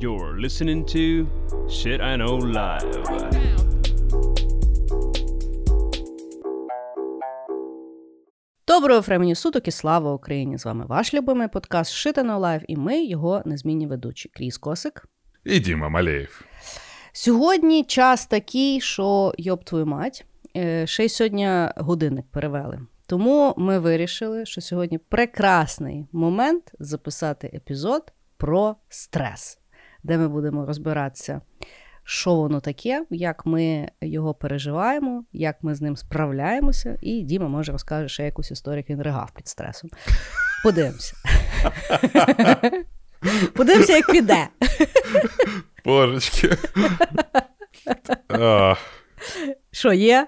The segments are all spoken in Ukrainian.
You're listening to Shit I Know Live. Доброго времени суток і слава Україні! З вами ваш любимий подкаст Shit I Know Live, і ми його незмінні ведучі. Кріс Косик. І Діма Малеєв. Сьогодні час такий, що йоб твою мать. Е, ще й сьогодні годинник перевели. Тому ми вирішили, що сьогодні прекрасний момент записати епізод про стрес, де ми будемо розбиратися, що воно таке, як ми його переживаємо, як ми з ним справляємося. І Діма може розкаже ще якусь історію, як він ригав під стресом. Подивимося. Подивимося, як піде. Божечки. Що є?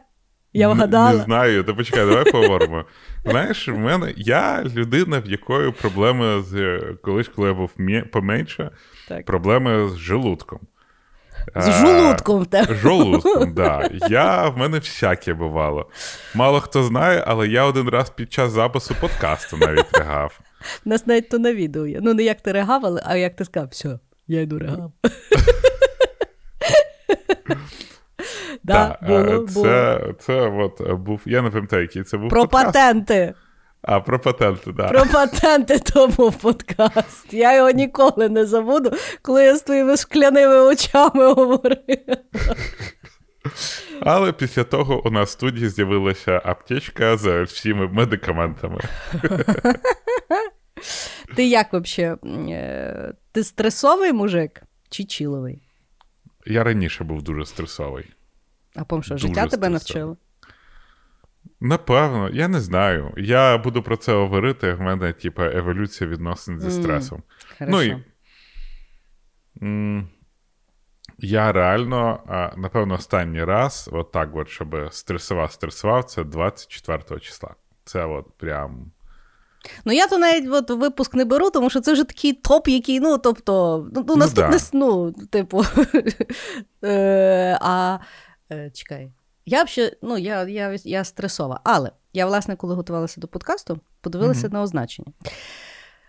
Я вгадала. Не знаю, та почекай, давай поговоримо. Знаєш, в мене я людина, в якої проблеми з колись, коли я був поменше, так. проблеми з желудком. З жолудком в Жолудком, так. Да. Я, В мене всяке бувало. Мало хто знає, але я один раз під час запису подкасту навіть ригав. Нас навіть то на відео є. Ну, не як ти ригав, але а як ти сказав, все, я йду ригав. Да, було, Це це от був, я не пам'ятаю, який це був. Про подкаст. патенти. А, про патенти, так. Про патенти то був подкаст. Я його ніколи не забуду, коли я з твоїми скляними очами говорила. Але після того у нас в студії з'явилася аптечка з всіми медикаментами. Ти як взагалі? Е, ти стресовий мужик чи чіловий? Я раніше був дуже стресовий. А пом що, життя тебе навчило? Напевно, я не знаю. Я буду про це говорити. В мене, типа, еволюція відносин зі стресом. Mm, ну і м- я реально, напевно, останній раз, от так, от, щоб стресував, стресував, це 24 числа. Це от прям. Ну, я то навіть от випуск не беру, тому що це вже такий топ, який, ну, тобто, ну, ну наступне, ну, типу. Е, а Е, чекай. Я взагалі, ну, я я, я стресова. Але я, власне, коли готувалася до подкасту, подивилася mm на означення.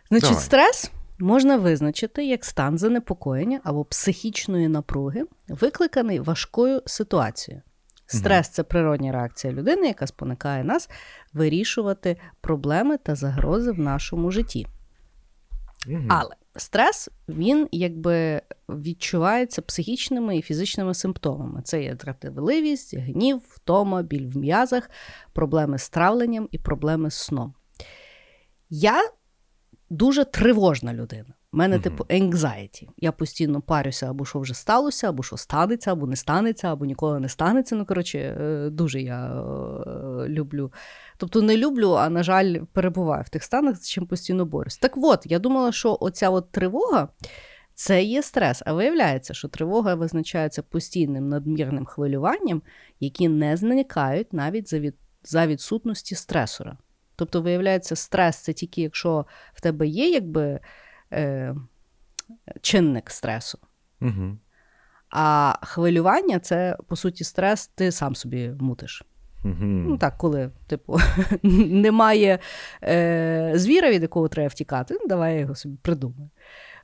Значить, Давай. стрес можна визначити як стан занепокоєння або психічної напруги, викликаний важкою ситуацією. Стрес це природня реакція людини, яка спонукає нас вирішувати проблеми та загрози в нашому житті. Але Стрес він якби відчувається психічними і фізичними симптомами. Це є дратівливість, гнів, втома, біль в м'язах, проблеми з травленням і проблеми з сном. Я дуже тривожна людина. У мене, mm-hmm. типу, anxiety. Я постійно парюся, або що вже сталося, або що станеться, або не станеться, або ніколи не станеться. Ну, коротше, е, дуже я е, люблю. Тобто не люблю, а на жаль, перебуваю в тих станах, з чим постійно борюсь. Так от, я думала, що оця от тривога. Це є стрес, а виявляється, що тривога визначається постійним надмірним хвилюванням, які не зникають навіть за від... за відсутності стресора. Тобто, виявляється, стрес це тільки якщо в тебе є якби е, чинник стресу. Угу. А хвилювання це, по суті, стрес, ти сам собі мутиш. Угу. Ну так, коли, типу, немає е, звіра, від якого треба втікати, ну давай я його собі придумаю.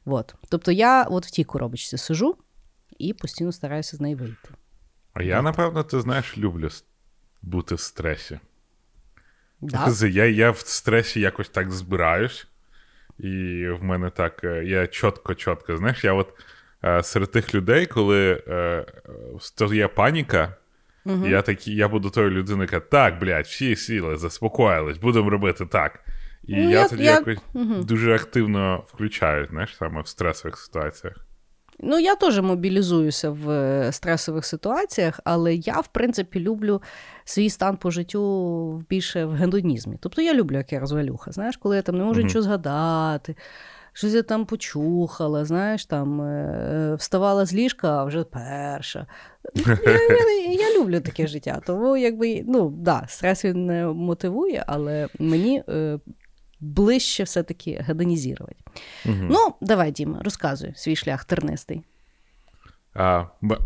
От. Тобто я от в тій коробочці сижу і постійно стараюся з неї вийти. А я, напевно, ти знаєш, люблю бути в стресі. Да? Я я в стресі якось так збираюсь, і в мене так, е, я чітко-чітко, знаєш, я от е, серед тих людей, коли е, є паніка, угу. я такі, я буду тою людиною, яка так, блядь, всі сіли, заспокоїлись, будемо робити так. І ну, я, я тоді я... якось угу. дуже активно включаю, знаєш, саме в стресових ситуаціях. Ну, я теж мобілізуюся в е, стресових ситуаціях, але я, в принципі, люблю свій стан по життю більше в гедонізмі. Тобто я люблю як я розвалюха, знаєш, коли я там не можу нічого згадати, щось я там почухала, знаєш, там е, вставала з ліжка, а вже перша. Я, я, я люблю таке життя. Тому, якби, ну, да, стрес він не мотивує, але мені е, ближче все-таки гедонізувати. Угу. Ну, давай, Діма, розказуй свій шлях тернистий. А,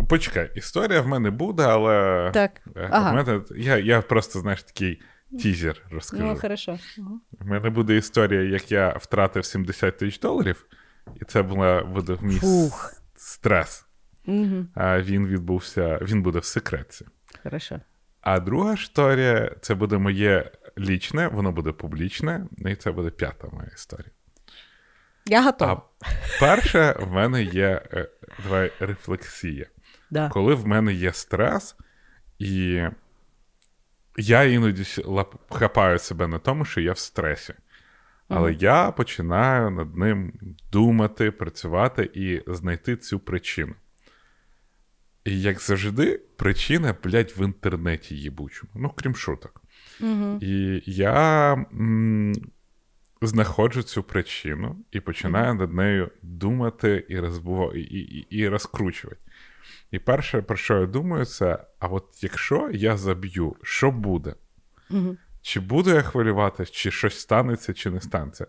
Почекай, історія в мене буде, але так. Е, ага. в мене, я я просто, знаєш, такий тізер розкажу. Ну, хорошо. У мене буде історія, як я втратив 70 тисяч доларів, і це була буде мій Фух. стрес. Угу. Він відбувся, він буде в секретці. Хорошо. А друга історія це буде моє лічне, воно буде публічне, і це буде п'ята моя історія. Я готова. А перше, в мене є е, давай, рефлексія. Да. Коли в мене є стрес, і я іноді хапаю себе на тому, що я в стресі. Але mm я починаю над ним думати, працювати і знайти цю причину. І як завжди, причина, блядь, в інтернеті їбучому. Ну, крім шуток. mm І я м- знаходжу цю причину і починаю mm над нею думати і, розбу... і, і, і розкручувати. І перше, про що я думаю, це: а от якщо я заб'ю, що буде? Угу. Чи буду я хвилюватися, чи щось станеться, чи не станеться.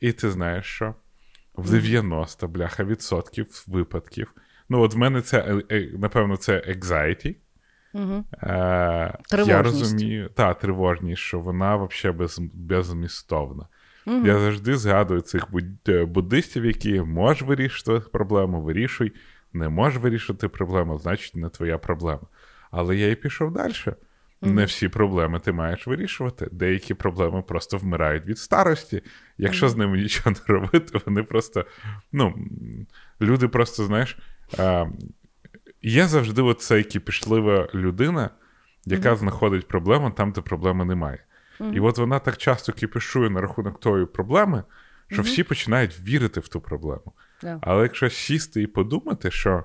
І ти знаєш, що в 90 бляха відсотків випадків. Ну, от в мене це, е, е, напевно, це anxiety. Угу. Е, Я розумію, та, тривожність, що вона взагалі без, безмістовна. Угу. Я завжди згадую цих е, буддистів, які можеш вирішити проблему, вирішуй, не можеш вирішити проблему, значить, не твоя проблема. Але я і пішов далі. Не всі проблеми ти маєш вирішувати. Деякі проблеми просто вмирають від старості. Якщо mm-hmm. з ними нічого не робити, вони просто. Ну, люди просто, знаєш, а, є завжди оцей кіпішлива людина, яка mm-hmm. знаходить проблему там, де проблеми немає. І от вона так часто кіпішує на рахунок тої проблеми, що всі починають вірити в ту проблему. Yeah. Але якщо сісти і подумати, що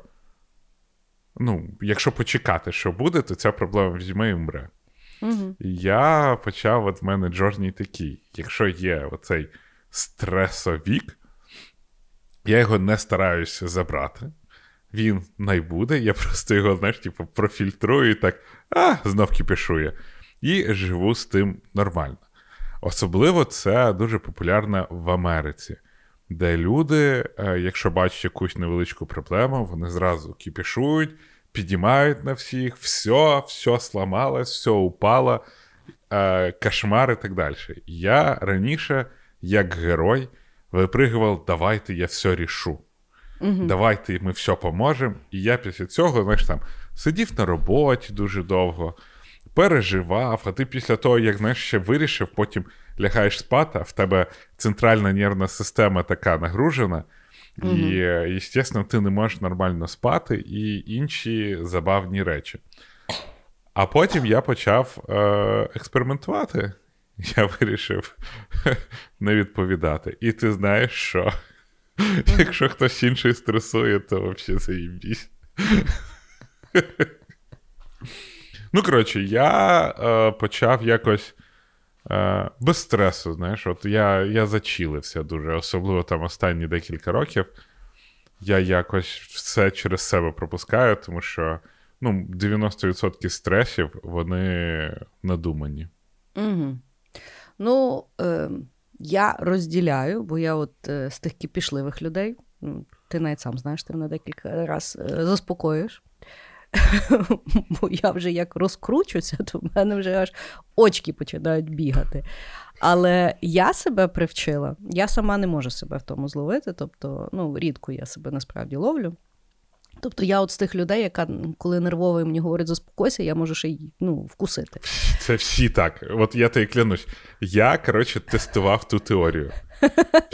ну, якщо почекати, що буде, то ця проблема візьме і вмре. Угу. Я почав от в мене джорній такий. Якщо є оцей стресовік, я його не стараюся забрати. Він найбуде, я просто його, знаєш, типу, профільтрую і так, а, знов кіпішує. І живу з тим нормально. Особливо це дуже популярно в Америці, де люди, е, якщо бачать якусь невеличку проблему, вони зразу кіпішують, підіймають на всіх, все, все сламалось, все упало, е, кошмар і так далі. Я раніше, як герой, випригував, давайте я все рішу. Угу. Давайте ми все поможемо. І я після цього, знаєш, там сидів на роботі дуже довго, переживав, а ти після того, як знаєш, ще вирішив, потім лягаєш спати, а в тебе центральна нервна система така нагружена. Mm-hmm. І, звісно, ти не можеш нормально спати і інші забавні речі. А потім я почав е, експериментувати. Я вирішив не відповідати. І ти знаєш, що mm-hmm. якщо хтось інший стресує, то взагалі заїбісь. Ну, коротше, я е, почав якось е, без стресу, знаєш, от я я зачілився дуже, особливо там останні декілька років. Я якось все через себе пропускаю, тому що ну, 90% стресів вони надумані. Угу. Ну, е, я розділяю, бо я от е, з тих кипішливих людей. Ти навіть сам знаєш, ти мене декілька разів е, заспокоїш. бо я вже як розкручуся, то в мене вже аж очки починають бігати. Але я себе привчила, я сама не можу себе в тому зловити, тобто, ну, рідко я себе насправді ловлю. Тобто я от з тих людей, яка коли нервовий мені говорить заспокойся, я можу ще й ну, вкусити. Це всі так. От я тобі клянусь. Я, коротше, тестував ту теорію.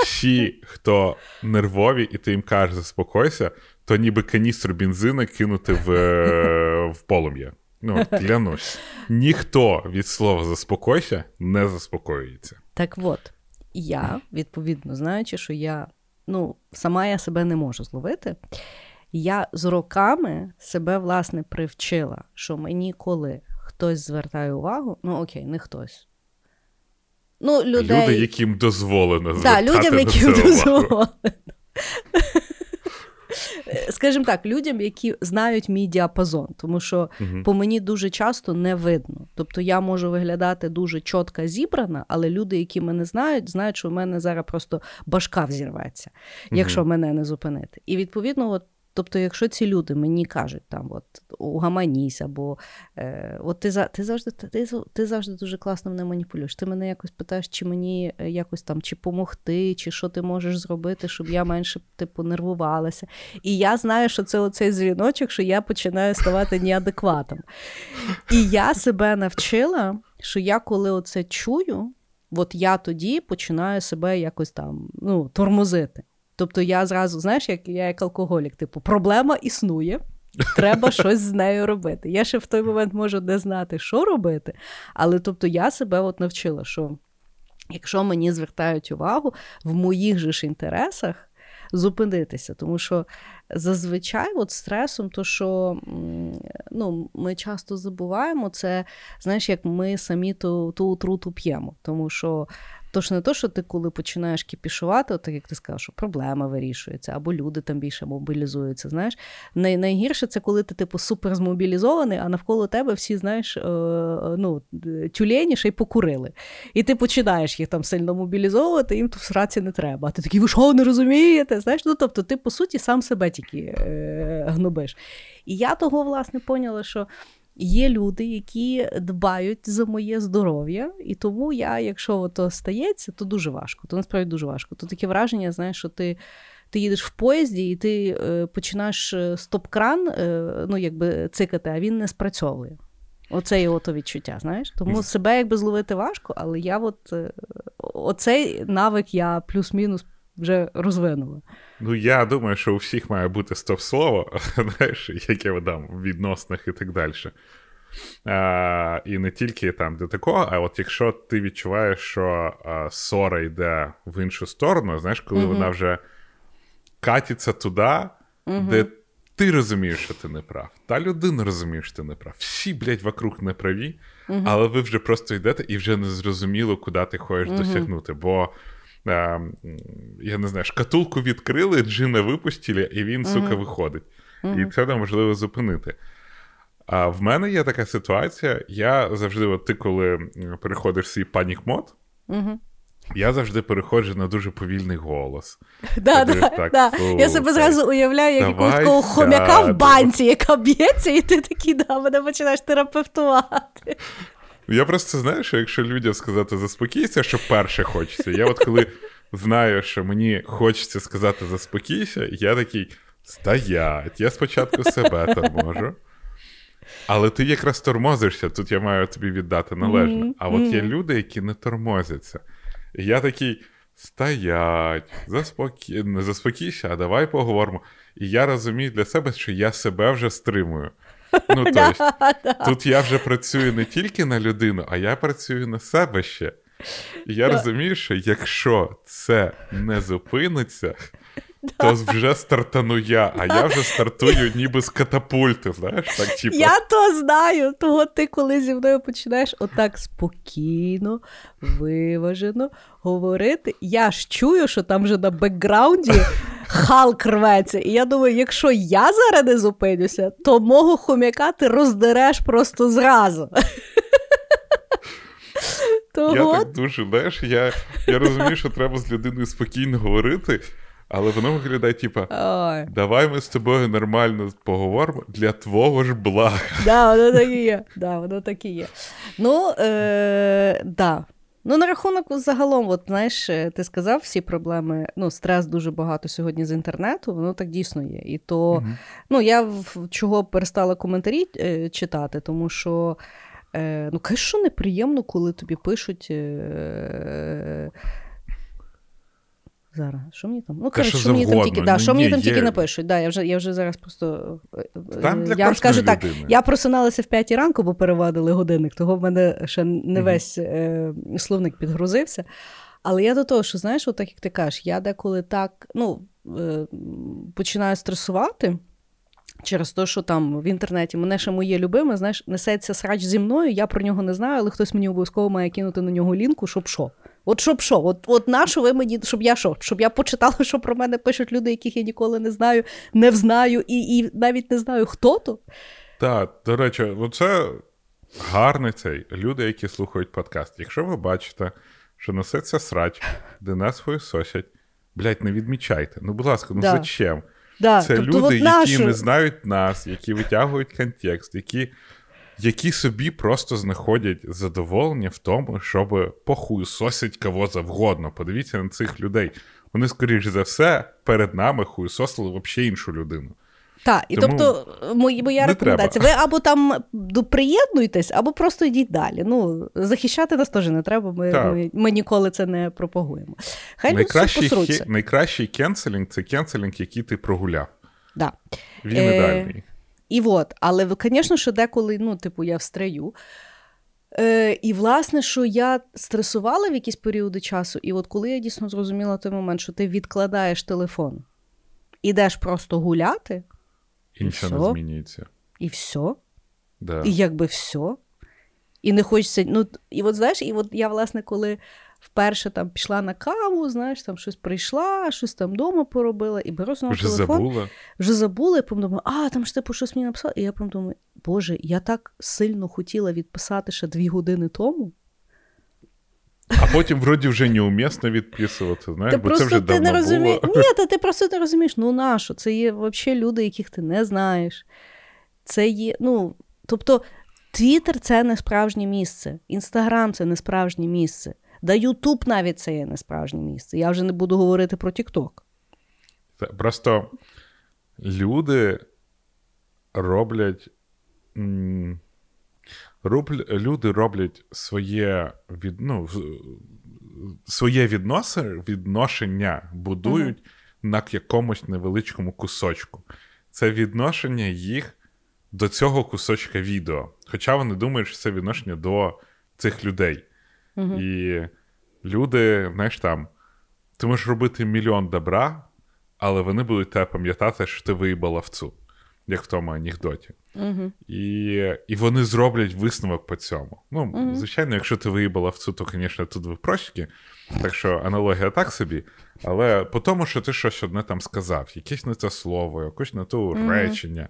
Всі, хто нервові, і ти їм кажеш заспокойся, то ніби каністру бензина кинути в е, в полум'я. Ну, клянусь. Ніхто від слова заспокойся не заспокоюється. Так от, я, відповідно, знаючи, що я ну, сама я себе не можу зловити, я з роками себе, власне, привчила, що мені коли хтось звертає увагу, ну окей, не хтось. Ну, людей... Люди, яким дозволено звертати да, людям, яким дозволено. Скажімо так, людям, які знають мій діапазон, тому що угу. по мені дуже часто не видно. Тобто я можу виглядати дуже чітко зібрана, але люди, які мене знають, знають, що в мене зараз просто башка взірветься, якщо мене не зупинити. І відповідно, от Тобто, якщо ці люди мені кажуть, там от угаманісь, або е, от ти ти завжди ти, ти завжди дуже класно мене маніпулюєш. Ти мене якось питаєш, чи мені е, якось там чи помогти, чи що ти можеш зробити, щоб я менше типу нервувалася. І я знаю, що це оцей дзвіночок, що я починаю ставати неадекватом. І я себе навчила, що я коли оце чую, от я тоді починаю себе якось там ну, тормозити. Тобто я зразу, знаєш, як я як алкоголік, типу, проблема існує, треба щось з нею робити. Я ще в той момент можу не знати, що робити, але тобто я себе от навчила, що якщо мені звертають увагу в моїх же ж інтересах зупинитися, тому що зазвичай от стресом, то що ну, ми часто забуваємо, це знаєш, як ми самі ту ту отруту п'ємо. Тому що Тож не то, що ти, коли починаєш кіпішувати, от так як ти сказав, що проблема вирішується, або люди там більше мобілізуються. Знаєш, Най- найгірше це коли ти типу супер змобілізований, а навколо тебе всі, знаєш, е- ну, тюлені ще й покурили. І ти починаєш їх там сильно мобілізовувати, їм тут сраці не треба. А ти такий, ви що, не розумієте? Знаєш, ну тобто, ти по суті сам себе тільки е- гнобиш. І я того, власне, поняла, що. Є люди, які дбають за моє здоров'я, і тому я, якщо то стається, то дуже важко. То насправді дуже важко. То таке враження, знаєш, що ти ти їдеш в поїзді і ти е, починаєш е, стоп-кран е, ну, якби цикати, а він не спрацьовує. Оце є ото відчуття, знаєш? Тому себе якби зловити важко, але я от е, оцей навик я плюс-мінус вже розвинула. Ну, я думаю, що у всіх має бути стоп-слово, знаєш, яке видам в відносинах і так далі. А, І не тільки там до такого, а от якщо ти відчуваєш, що а, ссора йде в іншу сторону, знаєш, коли mm вона вже катиться туди, mm де ти розумієш, що ти не прав. Та людина розуміє, що ти не прав. Всі, блядь, вокруг не праві, mm але ви вже просто йдете і вже не зрозуміло, куди ти хочеш досягнути. Бо а, я не знаю, шкатулку відкрили, джина випустили, і він, mm-hmm. сука, виходить. Mm-hmm. І це неможливо зупинити. А в мене є така ситуація. Я завжди, от ти, коли переходиш свій panic mode, mm-hmm. я завжди переходжу на дуже повільний голос. Да, да, так, да. Я себе зразу уявляю, як якогось такого хомяка в банці, яка б'ється, і ти такий, да, мене починаєш терапевтувати. Я просто знаю, що якщо людям сказати заспокійся, що перше хочеться. Я от коли знаю, що мені хочеться сказати заспокійся, я такий стоять, я спочатку себе торможу. Але ти якраз тормозишся, тут я маю тобі віддати належно. А от є люди, які не тормозяться. І я такий стоять, заспокій... не заспокійся, а давай поговоримо. І я розумію для себе, що я себе вже стримую. Ну, тобто, Тут я вже працюю не тільки на людину, а я працюю на себе ще. І я розумію, що якщо це не зупиниться, то вже стартану я, а я вже стартую ніби з катапульти. знаєш, так, типу. Я то знаю, того ти коли зі мною починаєш отак спокійно, виважено говорити. Я ж чую, що там вже на бекграунді Халк рветься. І я думаю, якщо я зараз не зупинюся, то мого хомяка ти роздереш просто зразу. Того... Я так дуже знаєш, я я розумію, що треба з людиною спокійно говорити, але воно виглядає, типа, давай ми з тобою нормально поговоримо для твого ж блага. Да, воно так і є. Да, воно так і є. Ну, е, да. Ну, на рахунок загалом, от знаєш, е, ти сказав всі проблеми. Ну, стрес дуже багато сьогодні з інтернету, воно так дійсно є. І то, угу. ну, я в чого перестала коментарі е, читати, тому що. Е, ну, що неприємно, коли тобі пишуть. Е, Зараз, що мені там? Ну, коротше, що мені там тільки да, що мені там тільки напишуть. Да, Я вже я вже зараз просто. Е, там для я вам скажу людини. так: я просиналася в п'ятій ранку, бо перевадили годинник, того в мене ще не весь е, словник підгрузився. Але я до того, що знаєш, от так як ти кажеш, я деколи так ну, е, починаю стресувати. Через те, що там в інтернеті мене ще моє любиме, знаєш, несеться срач зі мною, я про нього не знаю, але хтось мені обов'язково має кинути на нього лінку, щоб що. От щоб що? От от на що ви мені, щоб я що? Щоб я почитала, що про мене пишуть люди, яких я ніколи не знаю, не взнаю, і і навіть не знаю, хто то. Так, до речі, це гарний цей люди, які слухають подкаст. Якщо ви бачите, що носиться срач, де нас свою сосять, блядь, не відмічайте. Ну, будь ласка, ну да. зачем? Да. Це тобто, люди, які нашу... не знають нас, які витягують контекст, які які собі просто знаходять задоволення в тому, щоб похуйсосить кого завгодно. Подивіться на цих людей. Вони, скоріш за все, перед нами хуйсосили взагалі іншу людину. Так, і Тому тобто, моя рекомендація: ви або там приєднуйтесь, або просто йдіть далі. Ну, захищати нас теж не треба, ми ми, ми ніколи це не пропагуємо. Хай найкращий, хе, найкращий canceling це canceling, який ти прогуляв. Да. Він е, ідеальний. І от, але, звісно, що деколи, ну, типу, я встраю. Е, І, власне, що я стресувала в якісь періоди часу, і от коли я дійсно зрозуміла той момент, що ти відкладаєш телефон, ідеш просто гуляти. І нічого не змінюється. І все. Да. І якби все. І не хочеться. Ну, І от знаєш, і от я, власне, коли вперше там пішла на каву, знаєш, там щось прийшла, щось там вдома поробила, і беру знову вже телефон. Забула. Вже забула, і потім думаю, а там ж типу щось мені написала. І я потім думаю, Боже, я так сильно хотіла відписати ще дві години тому. А потім, вроді, вже неумісно відписувати, знаєш, бо це вже ти давно не розумієш. було. Ні, та ти просто не розумієш, ну нащо? Це є взагалі люди, яких ти не знаєш. Це є, ну, тобто, Твіттер це не справжнє місце, Інстаграм це не справжнє місце. Да Ютуб навіть це є не справжнє місце. Я вже не буду говорити про Тікток. Просто люди роблять. Люди роблять своє від, ну, своє відносин, відношення будують uh-huh. на якомусь невеличкому кусочку. Це відношення їх до цього кусочка відео. Хоча вони думають, що це відношення до цих людей. І люди, знаєш там, ти можеш робити мільйон добра, але вони будуть тебе пам'ятати, що ти виїбала вцу, як в тому анекдоті. Uh-huh. І і вони зроблять висновок по цьому. Ну, uh-huh. звичайно, якщо ти виїбала вцу, то, звісно, тут ви прочки. Так що аналогія так собі. Але по тому, що ти щось одне там сказав, якесь не те слово, якесь не те речення,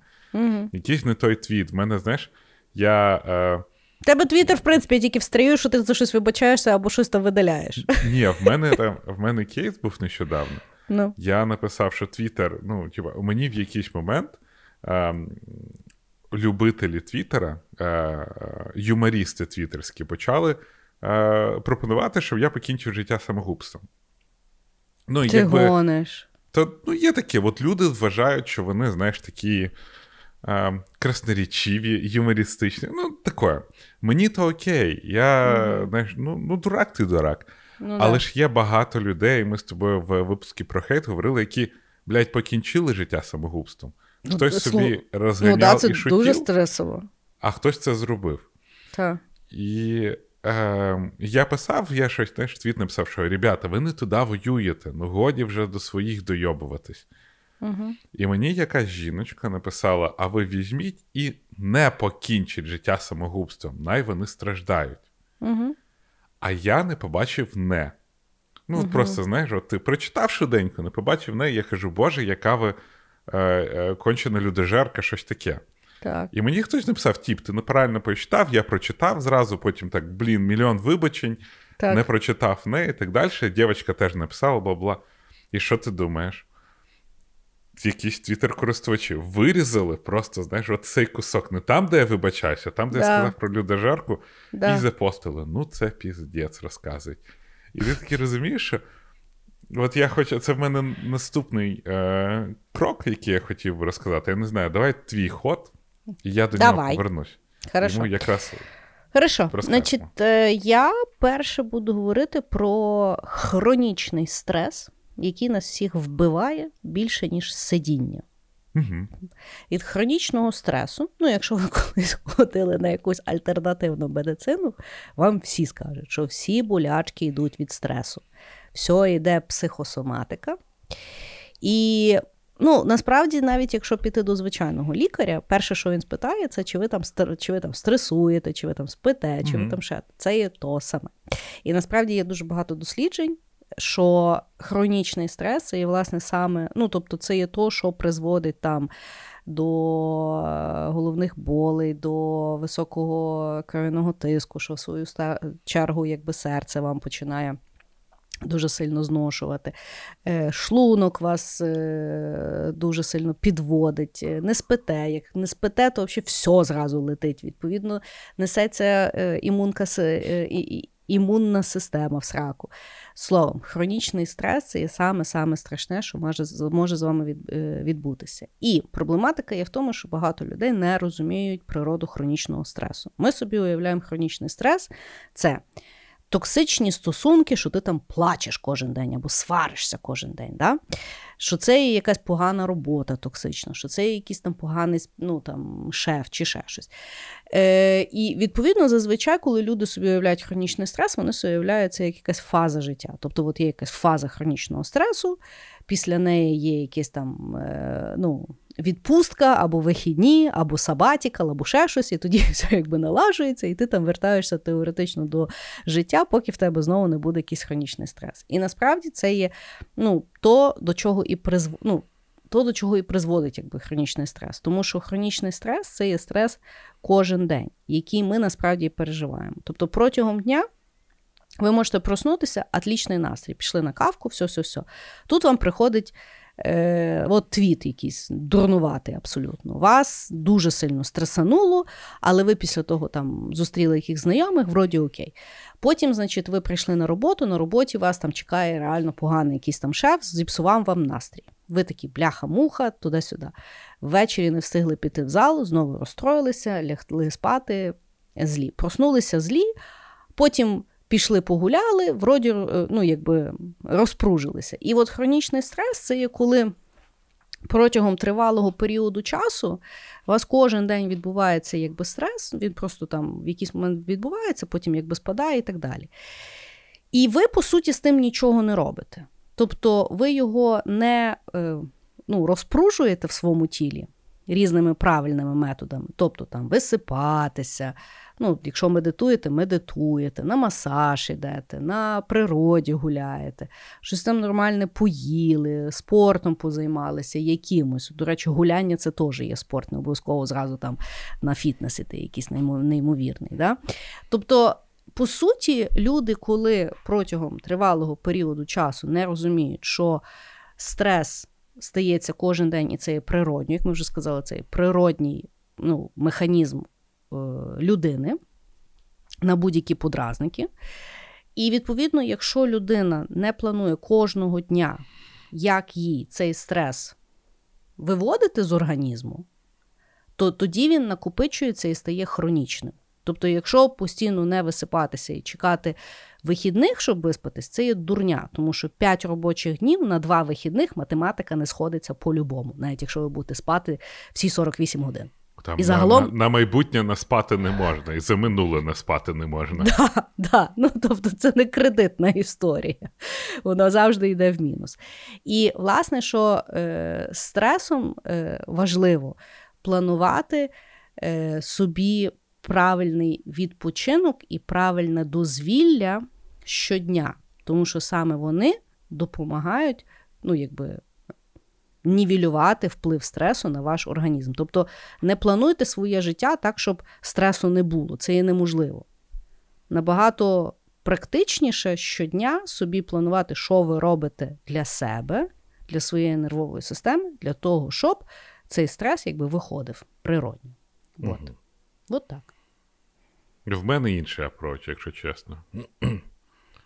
якийсь не той твіт. В мене, знаєш, я. Е, Тебе твіттер, в принципі, тільки встрію, що ти за щось вибачаєшся або щось там видаляєш. Ні, в мене там в мене кейс був нещодавно. Ну. Я написав, що Твіттер, ну, типа, мені в якийсь момент е, любителі Твіттера, е, юморісти твіттерські, почали е, пропонувати, щоб я покінчив життя самогубством. Ну, Ти якби, гониш. То, ну, є таке, от люди вважають, що вони, знаєш, такі е, красноречиві, юмористичні. Ну, таке. Мені то окей. Я, mm-hmm. знаєш, ну, ну, дурак ти дурак. Ну, Але да. ж є багато людей, ми з тобою в випуску про хейт говорили, які, блядь, покінчили життя самогубством. Ну, хтось ну, собі розганяв ну, да, це і шутів, дуже стресово. А хтось це зробив. Так. І е, я писав, я щось теж твіт написав, що ребята, ви не туди воюєте, ну годі вже до своїх дойобуватись. Угу. І мені якась жіночка написала: а ви візьміть і не покінчить життя самогубством, най вони страждають. Угу. А я не побачив не. Ну, угу. просто знаєш, от ти прочитав швиденько, не побачив не, я кажу, Боже, яка ви е, е, кончена людожерка, щось таке. Так. І мені хтось написав: Тіп, ти неправильно прочитав, я прочитав зразу, потім так, блін, мільйон вибачень, так. не прочитав не і так далі. Дівчинка теж написала, бла бла. І що ти думаєш? Якісь твіттер-користувачі вирізали просто, знаєш, от цей кусок не там, де я вибачаюся, а там, де да. я сказав про людожерку, да. і запостили. Ну, це піздець розказують. І ти таки розумієш, що от я хочу, це в мене наступний е, крок, який я хотів би розказати. Я не знаю, давай твій ход, і я до давай. нього повернусь. Хорошо. Йому якраз Хорошо. Значить, е, я перше буду говорити про хронічний стрес який нас всіх вбиває більше, ніж сидіння. Угу. Від хронічного стресу, ну, якщо ви колись ходили на якусь альтернативну медицину, вам всі скажуть, що всі болячки йдуть від стресу. Все йде психосоматика. І ну, насправді, навіть якщо піти до звичайного лікаря, перше, що він спитає, це чи ви там чи ви там стресуєте, чи ви там спите, чи mm ви там ще. Це є то саме. І насправді є дуже багато досліджень, що хронічний стрес є, власне, саме, ну, тобто, це є то, що призводить там. До е, головних болей, до високого кров'яного тиску, що в свою чергу якби серце вам починає Дуже сильно зношувати. Е, шлунок вас е, дуже сильно підводить, не спите. Як не спите, то взагалі все зразу летить. Відповідно, несеться імунка, імунна система в сраку. Словом, хронічний стрес це є саме-саме страшне, що може може з вами відбутися. І проблематика є в тому, що багато людей не розуміють природу хронічного стресу. Ми собі уявляємо хронічний стрес це токсичні стосунки, що ти там плачеш кожен день або сваришся кожен день. Да? Що це є якась погана робота токсична, що це є якийсь там поганий ну, там, шеф чи ще щось. Е, І відповідно, зазвичай, коли люди собі уявляють хронічний стрес, вони собі уявляють це як якась фаза життя. Тобто, от є якась фаза хронічного стресу, після неї є якісь там. Е, ну, відпустка, або вихідні, або сабатікал, або ще щось, і тоді все якби налажується, і ти там вертаєшся теоретично до життя, поки в тебе знову не буде якийсь хронічний стрес. І насправді це є ну, то, до чого і призв... ну, то, до чого і призводить якби, хронічний стрес. Тому що хронічний стрес це є стрес кожен день, який ми насправді переживаємо. Тобто протягом дня. Ви можете проснутися, отлічний настрій. Пішли на кавку, все-все-все. Тут вам приходить е, от твіт якийсь дурнуватий абсолютно. Вас дуже сильно стресануло, але ви після того там зустріли яких знайомих, вроді окей. Потім, значить, ви прийшли на роботу, на роботі вас там чекає реально поганий якийсь там шеф, зіпсував вам настрій. Ви такі бляха-муха, туди-сюди. Ввечері не встигли піти в зал, знову розстроїлися, лягли спати злі. Проснулися злі, потім пішли погуляли, вроді е, ну, якби розпружилися. І от хронічний стрес це є коли протягом тривалого періоду часу у вас кожен день відбувається якби стрес, він просто там в якийсь момент відбувається, потім якби спадає і так далі. І ви, по суті, з тим нічого не робите. Тобто ви його не е, ну, розпружуєте в своєму тілі різними правильними методами, тобто там висипатися. Ну, Якщо медитуєте, медитуєте, на масаж йдете, на природі гуляєте, щось там нормальне поїли, спортом позаймалися, якимось. До речі, гуляння це теж є спорт, не обов'язково зразу там на фітнес іти, якийсь неймовірний. Да? Тобто, по суті, люди, коли протягом тривалого періоду часу не розуміють, що стрес стається кожен день, і це є природньо, як ми вже сказали, це є природній ну, механізм Е, людини на будь-які подразники. І, відповідно, якщо людина не планує кожного дня, як їй цей стрес виводити з організму, то тоді він накопичується і стає хронічним. Тобто, якщо постійно не висипатися і чекати вихідних, щоб виспатись, це є дурня, тому що 5 робочих днів на 2 вихідних математика не сходиться по-любому, навіть якщо ви будете спати всі 48 годин. Там і загалом... на, на майбутнє наспати не можна, і за минуле наспати не можна. Да, да. Ну, Тобто це не кредитна історія, вона завжди йде в мінус. І, власне, що е, стресом е, важливо планувати е, собі правильний відпочинок і правильне дозвілля щодня, тому що саме вони допомагають, ну, якби нівелювати вплив стресу на ваш організм. Тобто не плануйте своє життя так, щоб стресу не було. Це є неможливо. Набагато практичніше щодня собі планувати, що ви робите для себе, для своєї нервової системи, для того, щоб цей стрес якби виходив природньо. От. Угу. От так. В мене інший апроч, якщо чесно.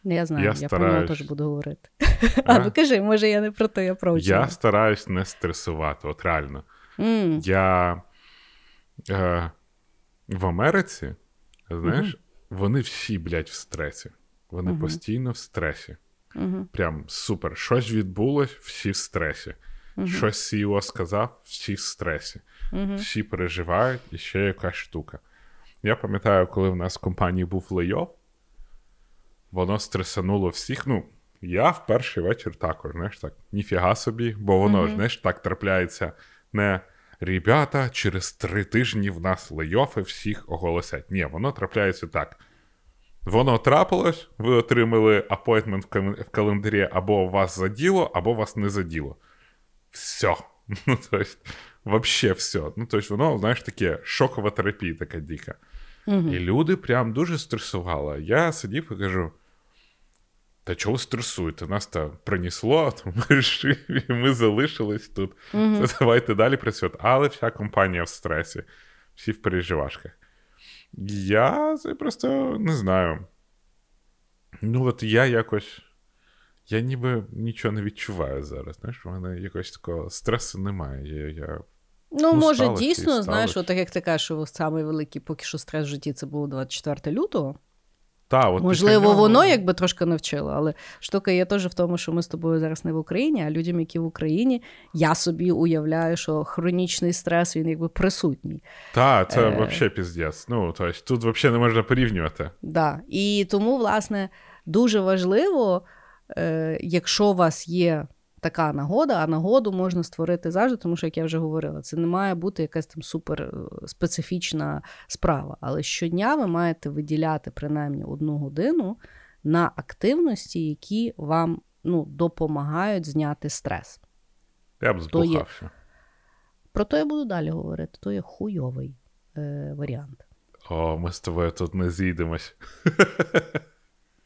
Я знаю, я, я про нього теж буду говорити. А? а ну кажи, може, я не про той approach. Я стараюсь не стресувати, от реально. Mm. Я е, в Америці, знаєш, mm-hmm. вони всі, блядь, в стресі. Вони mm-hmm. постійно в стресі. Mm-hmm. Прям супер. Щось відбулось, всі в стресі. Щось CEO сказав, всі в стресі. Всі переживають і ще якась штука. Я пам'ятаю, коли в нас в компанії був лейов, воно стресануло всіх. Ну, я в перший вечір також, знаєш, так, ніфіга собі, бо воно ж, знаєш, так трапляється не. Ребята, через три тижні в нас лейофи всіх оголосять. Ні, воно трапляється так. Воно трапилось, ви отримали апойтмент в календарі або вас заділо, або вас не заділо. Все. Ну, тобто, Вообще все. Ну, тобто, воно, знаєш, таке шокова терапія така дика. Угу. І люди прям дуже стресували. Я сидів і кажу: Та чого стресуєте? Нас там принесло, ми, ми залишились тут. Mm-hmm. Це давайте далі працювати. Але вся компанія в стресі, всі в переживашках. Я це просто не знаю. Ну, от я якось. Я ніби нічого не відчуваю зараз. Знаєш, у мене якогось такого стресу немає. Я, я Ну, ну може, дійсно, знаєш, так як ти кажеш, що самий великий поки що стрес в житті це було 24 лютого. Та, от Можливо, нього... воно якби трошки навчило, але штука є теж в тому, що ми з тобою зараз не в Україні, а людям, які в Україні, я собі уявляю, що хронічний стрес він якби присутній. Так, це е... взагалі піздець. Ну, тобто, тут взагалі не можна порівнювати. Да. І тому, власне, дуже важливо, е, якщо у вас є така нагода, а нагоду можна створити завжди, тому що, як я вже говорила, це не має бути якась там супер е, специфічна справа. Але щодня ви маєте виділяти принаймні одну годину на активності, які вам ну, допомагають зняти стрес. Я б збухався. Про то я буду далі говорити. То є хуйовий е, варіант. О, ми з тобою тут не зійдемось.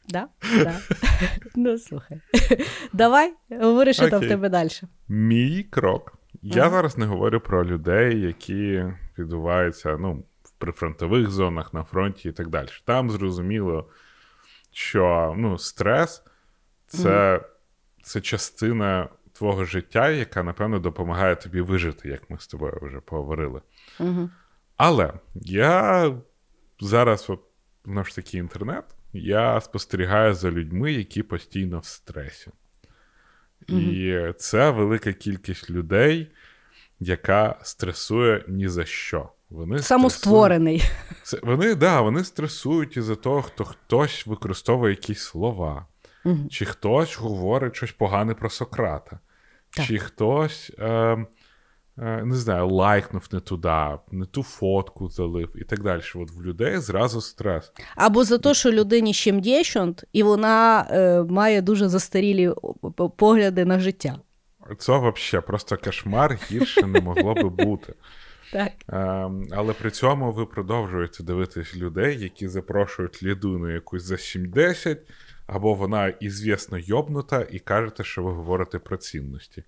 Да? Да. Ну, слухай. Давай, говори, що там в тебе далі. Мій крок. Я зараз не говорю про людей, які відбуваються ну, в прифронтових зонах, на фронті і так далі. Там зрозуміло, що ну, стрес це, це частина твого життя, яка, напевно, допомагає тобі вижити, як ми з тобою вже поговорили. Але я зараз, от, знову ж таки, інтернет я спостерігаю за людьми, які постійно в стресі. Mm-hmm. І це велика кількість людей, яка стресує ні за що. Вони Самостворений. Це, вони да, вони стресують із-за того, хто хтось використовує якісь слова, mm-hmm. чи хтось говорить щось погане про Сократа, так. чи хтось. Е, не знаю, лайкнув не туди, не ту фотку залив і так далі. От в людей зразу стрес. Або за те, що людині щемдєшонт, і вона е, має дуже застарілі погляди на життя. Це взагалі просто кошмар гірше не могло би бути. Так. Е, але при цьому ви продовжуєте дивитись людей, які запрошують людину якусь за 70, або вона ізвісно йобнута, і кажете, що ви говорите про цінності.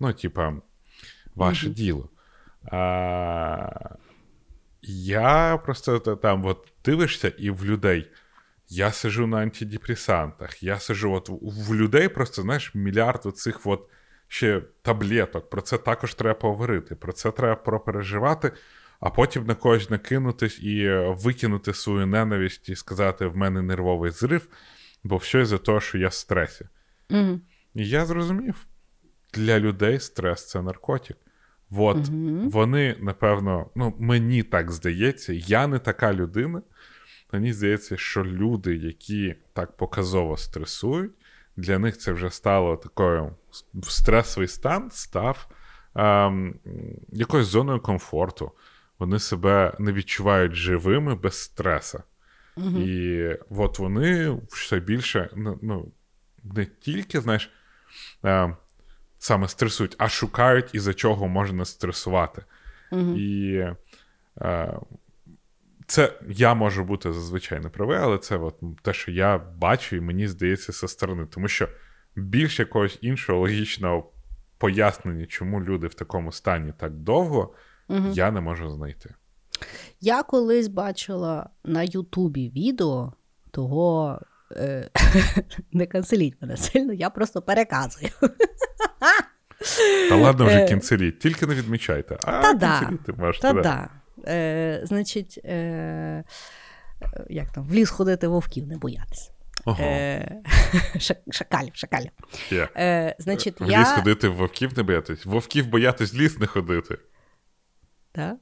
Ну, типа ваше mm-hmm. діло. А, Я просто там от дивишся, і в людей. Я сижу на антидепресантах, я сижу от в людей просто, знаєш, мільярд оцих от ще таблеток. Про це також треба поговорити. Про це треба пропереживати, а потім на когось накинутись і викинути свою ненависть і сказати: в мене нервовий зрив, бо все за того, що я в стресі. Mm-hmm. І я зрозумів, для людей стрес це наркотик. От угу. вони, напевно, ну, мені так здається, я не така людина. Мені здається, що люди, які так показово стресують, для них це вже стало такою стресовий стан, став ем, якоюсь зоною комфорту. Вони себе не відчувають живими без стреса. Угу. І от вони все більше ну, ну не тільки, знаєш, ем, саме стресують, а шукають, із за чого можна стресувати. Угу. І е, це я можу бути зазвичай неправий, але це от те, що я бачу, і мені здається зі сторони. Тому що більш якогось іншого логічного пояснення, чому люди в такому стані так довго, угу. я не можу знайти. Я колись бачила на Ютубі відео того. Е, не канцеліть мене сильно, я просто переказую. Та ладно вже е, кінцеліть, тільки не відмічайте. А Та да. можете. Та да. Е, Значить, е, як там, в ліс ходити вовків не боятися. Ого. Е, Шакалів, шакалів. Yeah. Е, значить, В я... ліс ходити вовків не боятись. Вовків боятись в ліс не ходити. Так? Да.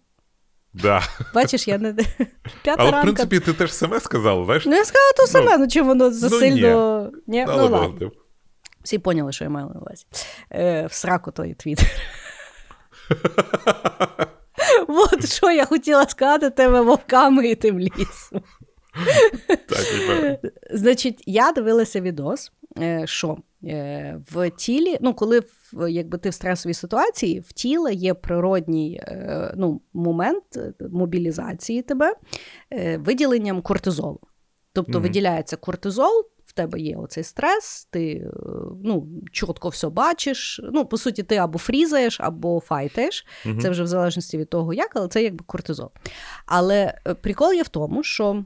Бачиш, я не П'ята Але, ранка... в принципі, ти теж саме сказала, знаєш? Ну, я сказала то саме, ну, ну чи воно засильно. Ну, ні. Ні? Ну, ладно. Всі поняли, що я маю на увазі. Е, В сраку той твіттер. От що я хотіла сказати тебе вовками і тим лісом. Значить, я дивилася відос, е, що в тілі, ну, коли якби ти в стресовій ситуації, в тіла є природній е, ну, момент мобілізації тебе виділенням кортизолу. Тобто mm-hmm. виділяється кортизол, в тебе є оцей стрес, ти е, ну, чітко все бачиш. Ну, по суті, ти або фрізаєш, або файтаєш. Угу. Це вже в залежності від того, як, але це якби кортизол. Але е, прикол є в тому, що.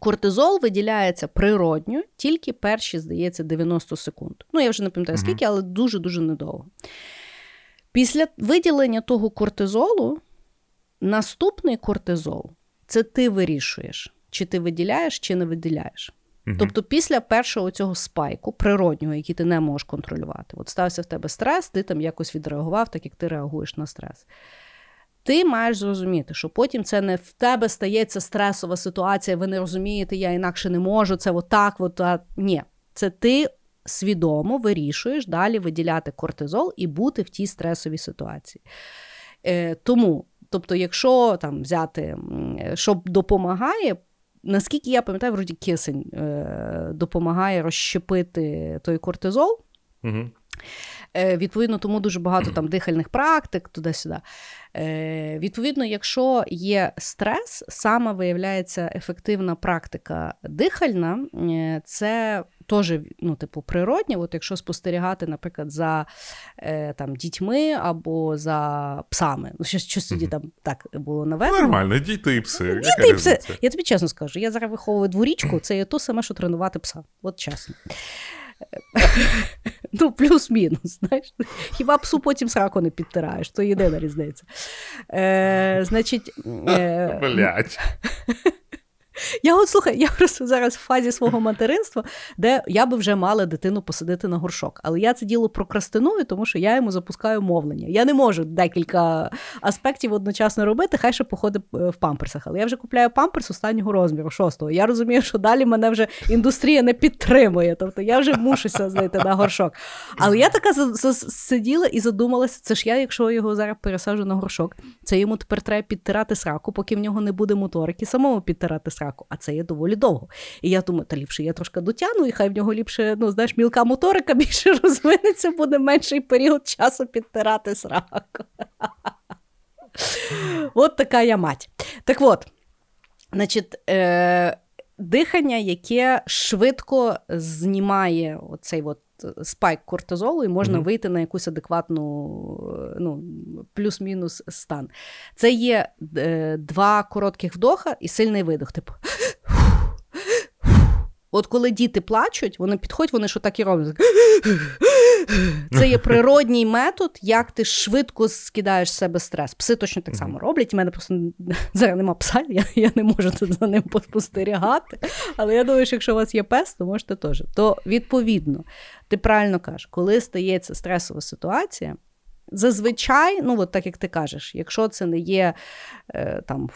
Кортизол виділяється природньо тільки перші, здається, 90 секунд. Ну, я вже не пам'ятаю скільки, але дуже-дуже недовго. Після виділення того кортизолу, наступний кортизол це ти вирішуєш, чи ти виділяєш, чи не виділяєш. Тобто, після першого цього спайку, природнього, який ти не можеш контролювати, от стався в тебе стрес, ти там якось відреагував, так як ти реагуєш на стрес. Ти маєш зрозуміти, що потім це не в тебе стається стресова ситуація, ви не розумієте, я інакше не можу, це отак, от, а... ні. Це ти свідомо вирішуєш далі виділяти кортизол і бути в тій стресовій ситуації. Е, Тому, тобто, якщо там взяти, що допомагає, наскільки я пам'ятаю, вроді кисень е, допомагає розщепити той кортизол. Угу. Е, Відповідно, тому дуже багато там дихальних практик туди-сюди. Е, Відповідно, якщо є стрес, саме виявляється ефективна практика дихальна, е, це теж ну, типу, природня. От якщо спостерігати, наприклад, за там, дітьми або за псами. Ну, Щось щось тоді там так було наведено. Нормально, діти і пси. Діти і пси. Я тобі чесно скажу, я зараз виховую дворічку, це є то саме, що тренувати пса. От чесно. Ну, плюс-мінус. знаєш. Хіба псу потім сраку не підтираєш, то єдина різниця. Е, Значить. Е, Блять. Я от слухай, я просто зараз в фазі свого материнства, де я би вже мала дитину посадити на горшок. Але я це діло прокрастиную, тому що я йому запускаю мовлення. Я не можу декілька аспектів одночасно робити, хай ще походить е, в памперсах. Але я вже купляю памперс останнього розміру, шостого. Я розумію, що далі мене вже індустрія не підтримує. Тобто я вже мушуся знайти на горшок. Але я така сиділа і задумалася, це ж я, якщо його зараз пересаджу на горшок, це йому тепер треба підтирати сраку, поки в нього не буде моторики, самому підтирати сраку раку, а це є доволі довго. І я думаю, та ліпше я трошки дотягну, і хай в нього ліпше, ну, знаєш, мілка моторика більше розвинеться, буде менший період часу підтирати сраку. От така я мать. Так от, значить, е, дихання, яке швидко знімає оцей от спайк кортизолу, і можна mm-hmm. вийти на якусь адекватну ну, плюс-мінус стан. Це є е, два коротких вдоха і сильний видох. Типу. От коли діти плачуть, вони підходять, вони що так і роблять. Це є природній метод, як ти швидко скидаєш з себе стрес. Пси точно так само роблять. У мене просто зараз нема пса, я я не можу за ним поспостерігати. Але я думаю, що якщо у вас є пес, то можете теж. То відповідно, ти правильно кажеш, коли стається стресова ситуація. Зазвичай, ну от так як ти кажеш, якщо це не є е, там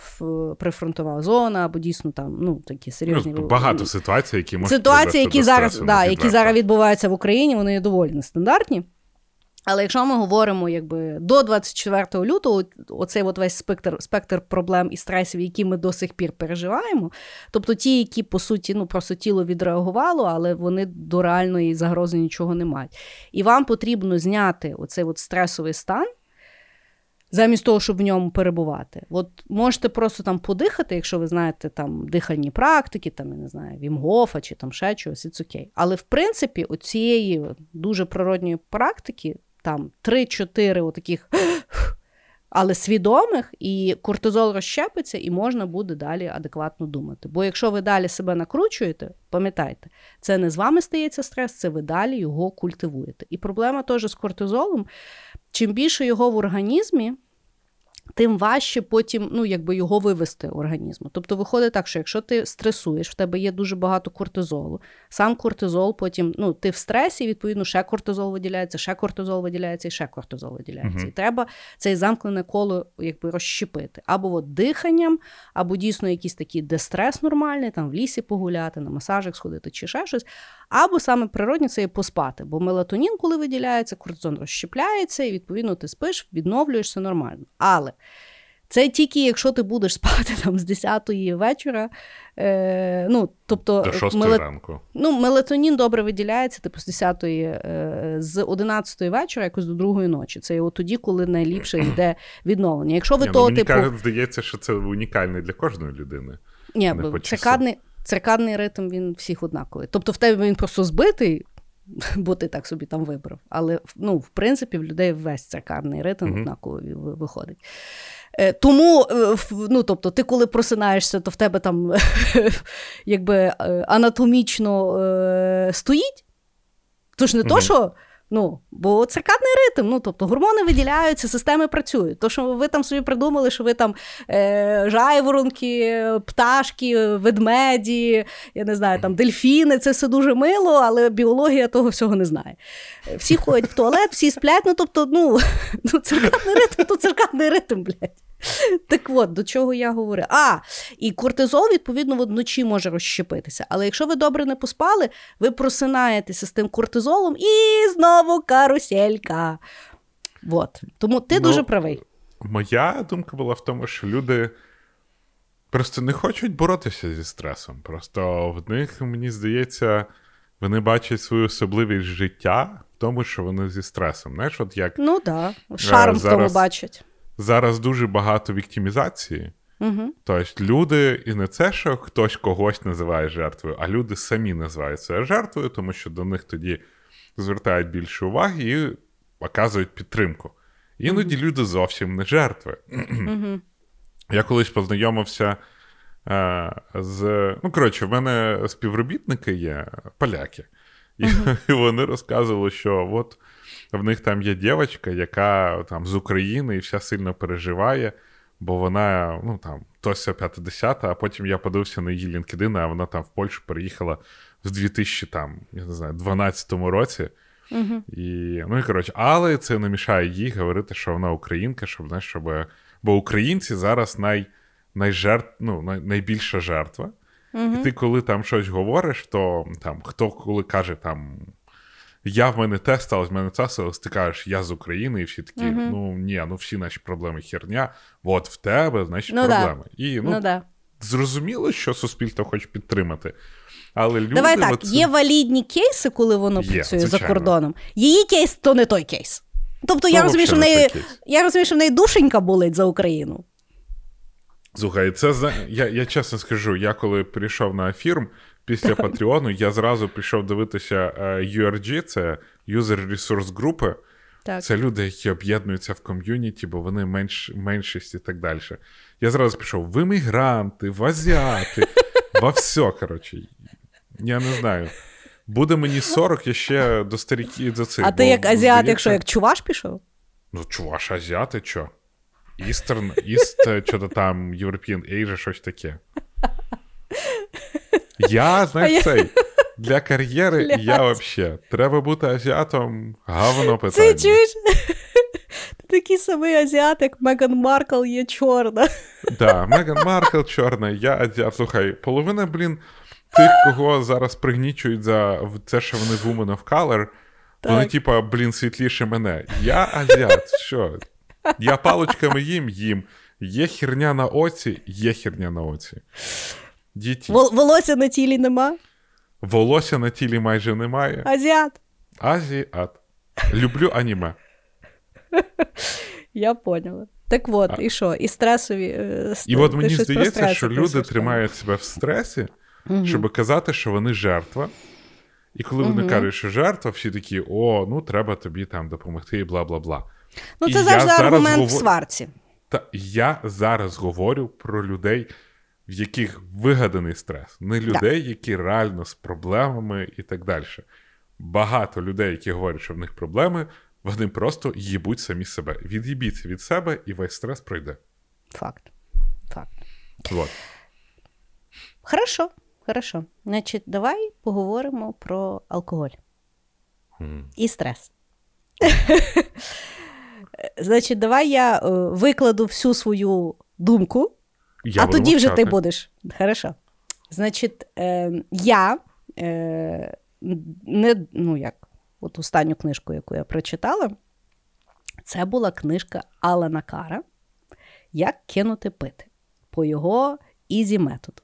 прифронтова зона, або дійсно там ну такі серйозні ну, багато ситуацій, які можуть ситуації, які зараз да, які зараз відбуваються в Україні, вони доволі нестандартні. Але якщо ми говоримо якби до 24 лютого, оцей от весь спектр спектр проблем і стресів, які ми до сих пір переживаємо, тобто ті, які по суті ну просто тіло відреагувало, але вони до реальної загрози нічого не мають. І вам потрібно зняти оцей от стресовий стан. Замість того, щоб в ньому перебувати. От можете просто там подихати, якщо ви знаєте там дихальні практики, там, я не знаю, Вімгофа чи там ще чогось, і це окей. Але в принципі, у цієї дуже природньої практики там 3-4 отаких, але свідомих, і кортизол розщепиться, і можна буде далі адекватно думати. Бо якщо ви далі себе накручуєте, пам'ятайте, це не з вами стається стрес, це ви далі його культивуєте. І проблема теж з кортизолом. Чим більше його в організмі, тим важче потім ну, якби його вивести організму. Тобто виходить так, що якщо ти стресуєш, в тебе є дуже багато кортизолу, сам кортизол, потім ну, ти в стресі, відповідно, ще кортизол виділяється, ще кортизол виділяється і ще кортизол виділяється. Uh-huh. І треба цей замкнене коло якби розщепити. Або от диханням, або дійсно якийсь такий дестрес нормальний, там в лісі погуляти, на масажик сходити чи ще щось. Або саме природні це і поспати. Бо мелатонін, коли виділяється, кортизон розщепляється, і відповідно ти спиш, відновлюєшся нормально. Але це тільки якщо ти будеш спати там з 10-ї вечора. Е, ну, тобто, До 6 мелат... ранку. Ну, Мелатонін добре виділяється, типу з 10-ї, е, з 11-ї вечора, якось до 2-ї ночі. Це от тоді, коли найліпше йде відновлення. Якщо ви Ні, то, ну, мені типу... здається, що це унікальне для кожної людини. Ні, цикадний, циркадний ритм він всіх однаковий. Тобто в тебе він просто збитий, бо ти так собі там вибрав. Але ну, в принципі в людей весь циркадний ритм mm-hmm. однаковий виходить. Е, тому, е, ну, тобто, ти коли просинаєшся, то в тебе там якби е, анатомічно стоїть. Тож не mm-hmm. то, що Ну, бо циркадний ритм, ну тобто гормони виділяються, системи працюють. То, що ви там собі придумали, що ви там е, жайворонки, пташки, ведмеді, я не знаю, там дельфіни, це все дуже мило, але біологія того всього не знає. Всі ходять в туалет, всі сплять, ну тобто, ну, ну циркадний ритм, то циркадний ритм, блядь. Так от, до чого я говорю. А, і кортизол, відповідно, вночі може розщепитися. Але якщо ви добре не поспали, ви просинаєтеся з тим кортизолом і знову каруселька. От. Тому ти ну, дуже правий. Моя думка була в тому, що люди просто не хочуть боротися зі стресом. Просто в них, мені здається, вони бачать свою особливість життя в тому, що вони зі стресом. Знаєш, от як... Ну так, да. шарм зараз... в тому бачать зараз дуже багато віктимізації. Угу. Тобто люди, і не це, що хтось когось називає жертвою, а люди самі називають себе жертвою, тому що до них тоді звертають більше уваги і оказують підтримку. Іноді угу. люди зовсім не жертви. Угу. Я колись познайомився е, з. Ну, коротше, в мене співробітники є поляки, і, і вони розказували, що от в них там є дівчинка, яка там з України і вся сильно переживає, бо вона, ну там, то 50 а потім я подивився на її LinkedIn, а вона там в Польщу переїхала в 2012 році. uh І, Ну і коротше, але це не мішає їй говорити, що вона українка, щоб знаєш, щоб. Бо українці зараз най, найжертв, ну, най, найбільша жертва. uh І ти, коли там щось говориш, то там хто коли каже там я в мене те сталося, в мене це сталося, ти кажеш, я з України, і всі такі, uh ну ні, ну всі наші проблеми херня, от в тебе, значить, ну, проблеми. Да. І ну, ну да. зрозуміло, що суспільство хоче підтримати. Але люди Давай так, оце... є валідні кейси, коли воно є, працює звичайно. за кордоном. Її кейс то не той кейс. Тобто я розумію, що в неї я розумію, що в неї душенька болить за Україну. Слухай, це я я чесно скажу, я коли прийшов на ефір, після Патреону я зразу пішов дивитися е, URG, це User Resource групи. Так. Це люди, які об'єднуються в ком'юніті, бо вони менш, меншість і так далі. Я зразу пішов в іммігранти, в азіати, во все, коротше. Я не знаю. Буде мені 40, я ще до старіків до цих. А ти як азіат, якщо як чуваш пішов? Ну, чуваш, азіати, що? Eastern, East, що то там, European Asia, щось таке. Я, знаєш, цей. Для кар'єри Блядь. я взагалі. Треба бути азіатом, гавно питання. Це чуєш? Ти такий самий азіат, як Меган Маркл є чорна. Так, Меган Маркл чорна, я азіат. Слухай, половина, блін, тих, кого зараз пригнічують за це, що вони woman of color, так. вони, типа, блін, світліше мене. Я азіат. Що? Я палочками їм їм. Є херня на оці, є херня на оці. Діті. Волосся на тілі нема. Волосся на тілі майже немає. Азіат. Азіат. Люблю аніме. Я поняла. Так от, а... і що? І стресові. Е, і от мені здається, що люди тримають себе в стресі, угу. щоб казати, що вони жертва. І коли угу. вони кажуть, що жертва, всі такі: о, ну треба тобі там допомогти, і бла бла бла. Ну, це і завжди аргумент говор... в сварці. Та я зараз говорю про людей в яких вигаданий стрес, не людей, які реально з проблемами і так далі. Багато людей, які говорять, що в них проблеми, вони просто їбуть самі себе. Від'їбіться від себе, і весь стрес пройде. Факт. Факт. Вот. Хорошо, хорошо. Значить, давай поговоримо про алкоголь mm. і стрес. Значить, давай я е, викладу всю свою думку я а тоді вже ти будеш. Хорошо. Значить, е, я е, не, ну як, от останню книжку, яку я прочитала, це була книжка Алана Кара Як кинути пити по його easy методу.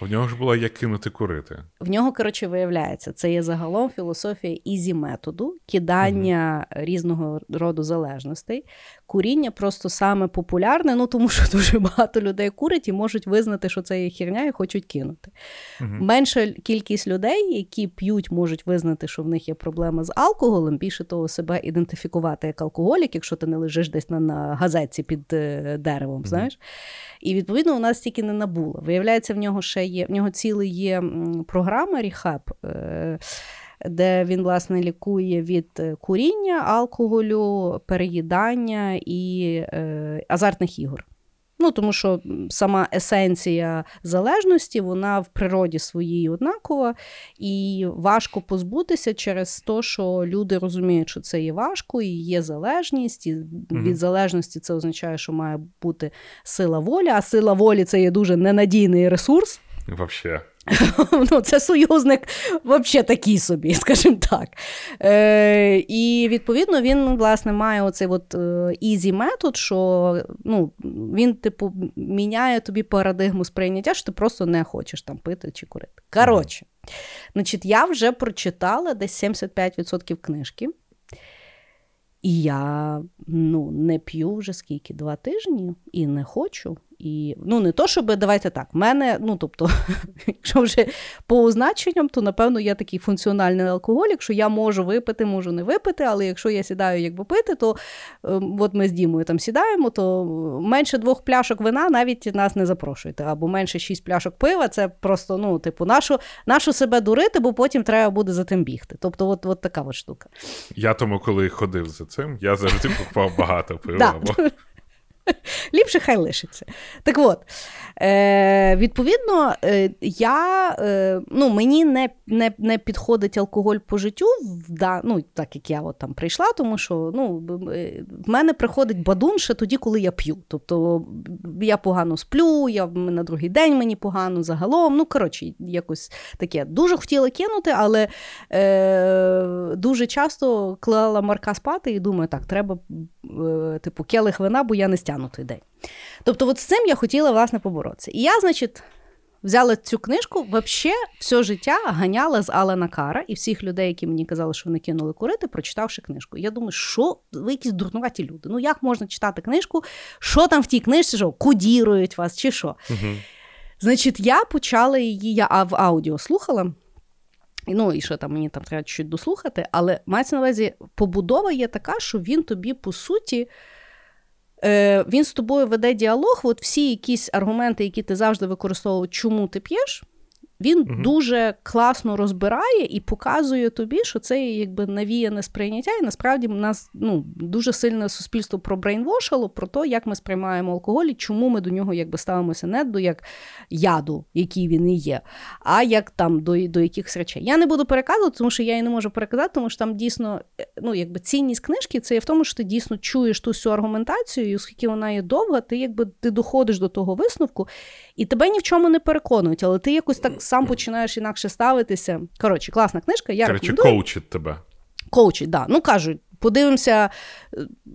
В нього ж було як кинути курити. В нього, коротше, виявляється, це є загалом філософія easy методу, кидання угу. різного роду залежностей. Куріння просто саме популярне, ну тому що дуже багато людей курять і можуть визнати, що це є херня, і хочуть кинути. Угу. Менша кількість людей, які п'ють, можуть визнати, що в них є проблема з алкоголем, більше того, себе ідентифікувати як алкоголік, якщо ти не лежиш десь на, на газетці під е, деревом. Угу. знаєш. І відповідно у нас тільки не набуло. Виявляється, в нього ще є в нього цілий є програма Ріхаб. Е, де він, власне, лікує від е, куріння, алкоголю, переїдання і е, азартних ігор. Ну, Тому що сама есенція залежності, вона в природі своїй однакова, і важко позбутися через те, що люди розуміють, що це є важко, і є залежність, і від залежності це означає, що має бути сила волі, а сила волі це є дуже ненадійний ресурс. Вообще. ну, Це союзник взагалі такий собі, скажімо так. Е, І відповідно він власне має оцей от easy метод, що ну, він, типу, міняє тобі парадигму сприйняття, що ти просто не хочеш там пити чи курити. Коротше, значить, я вже прочитала десь 75% книжки. І я ну, не п'ю вже скільки два тижні і не хочу. І ну не то, щоб давайте так. Мене, ну тобто, якщо вже по означенням, то напевно я такий функціональний алкоголік, що я можу випити, можу не випити, але якщо я сідаю якби пити, то е, от ми з Дімою там сідаємо, то менше двох пляшок вина навіть нас не запрошуйте, або менше шість пляшок пива, це просто ну, типу, нашу нашу себе дурити, бо потім треба буде за тим бігти. Тобто, от, от така от штука. Я тому, коли ходив за цим, я завжди купував багато пива. Ліпше хай лишиться. Так от, е, відповідно, е, я, е, ну, мені не не, не підходить алкоголь по життю, да, ну, так як я от там прийшла, тому що ну, в мене приходить бадун ще тоді, коли я п'ю. Тобто я погано сплю, я на другий день мені погано загалом. Ну, коротше, якось таке. Дуже хотіла кинути, але е, дуже часто клала Марка спати і думаю, так, треба е, типу, келих вина, бо я не стягну той день. Тобто, от з цим я хотіла власне поборотися. І я, значить, взяла цю книжку, взагалі все життя ганяла з Алана Кара і всіх людей, які мені казали, що вони кинули курити, прочитавши книжку. Я думаю, що ви якісь дурнуваті люди. Ну як можна читати книжку? Що там в тій книжці? що Кодірують вас чи що? Угу. Значить, я почала її, я в аудіо слухала. Ну, і що там мені там треба чуть дослухати, але мається на увазі, побудова є така, що він тобі, по суті, Е, він з тобою веде діалог. От всі якісь аргументи, які ти завжди використовував, чому ти п'єш, він угу. дуже класно розбирає і показує тобі, що це якби навіяне сприйняття, і насправді в нас ну, дуже сильне суспільство пробрейнвошало про те, як ми сприймаємо алкоголь і чому ми до нього якби ставимося не до як яду, який він і є, а як там до до якихось речей. Я не буду переказувати, тому що я її не можу переказати, тому що там дійсно е, ну, якби цінність книжки це є в тому, що ти дійсно чуєш ту всю аргументацію, і оскільки вона є довга, ти якби ти доходиш до того висновку, і тебе ні в чому не переконують, але ти якось так сам починаєш інакше ставитися. Коротше, класна книжка. я Коротше, коучить тебе. Коучить, да. Ну кажуть, подивимося,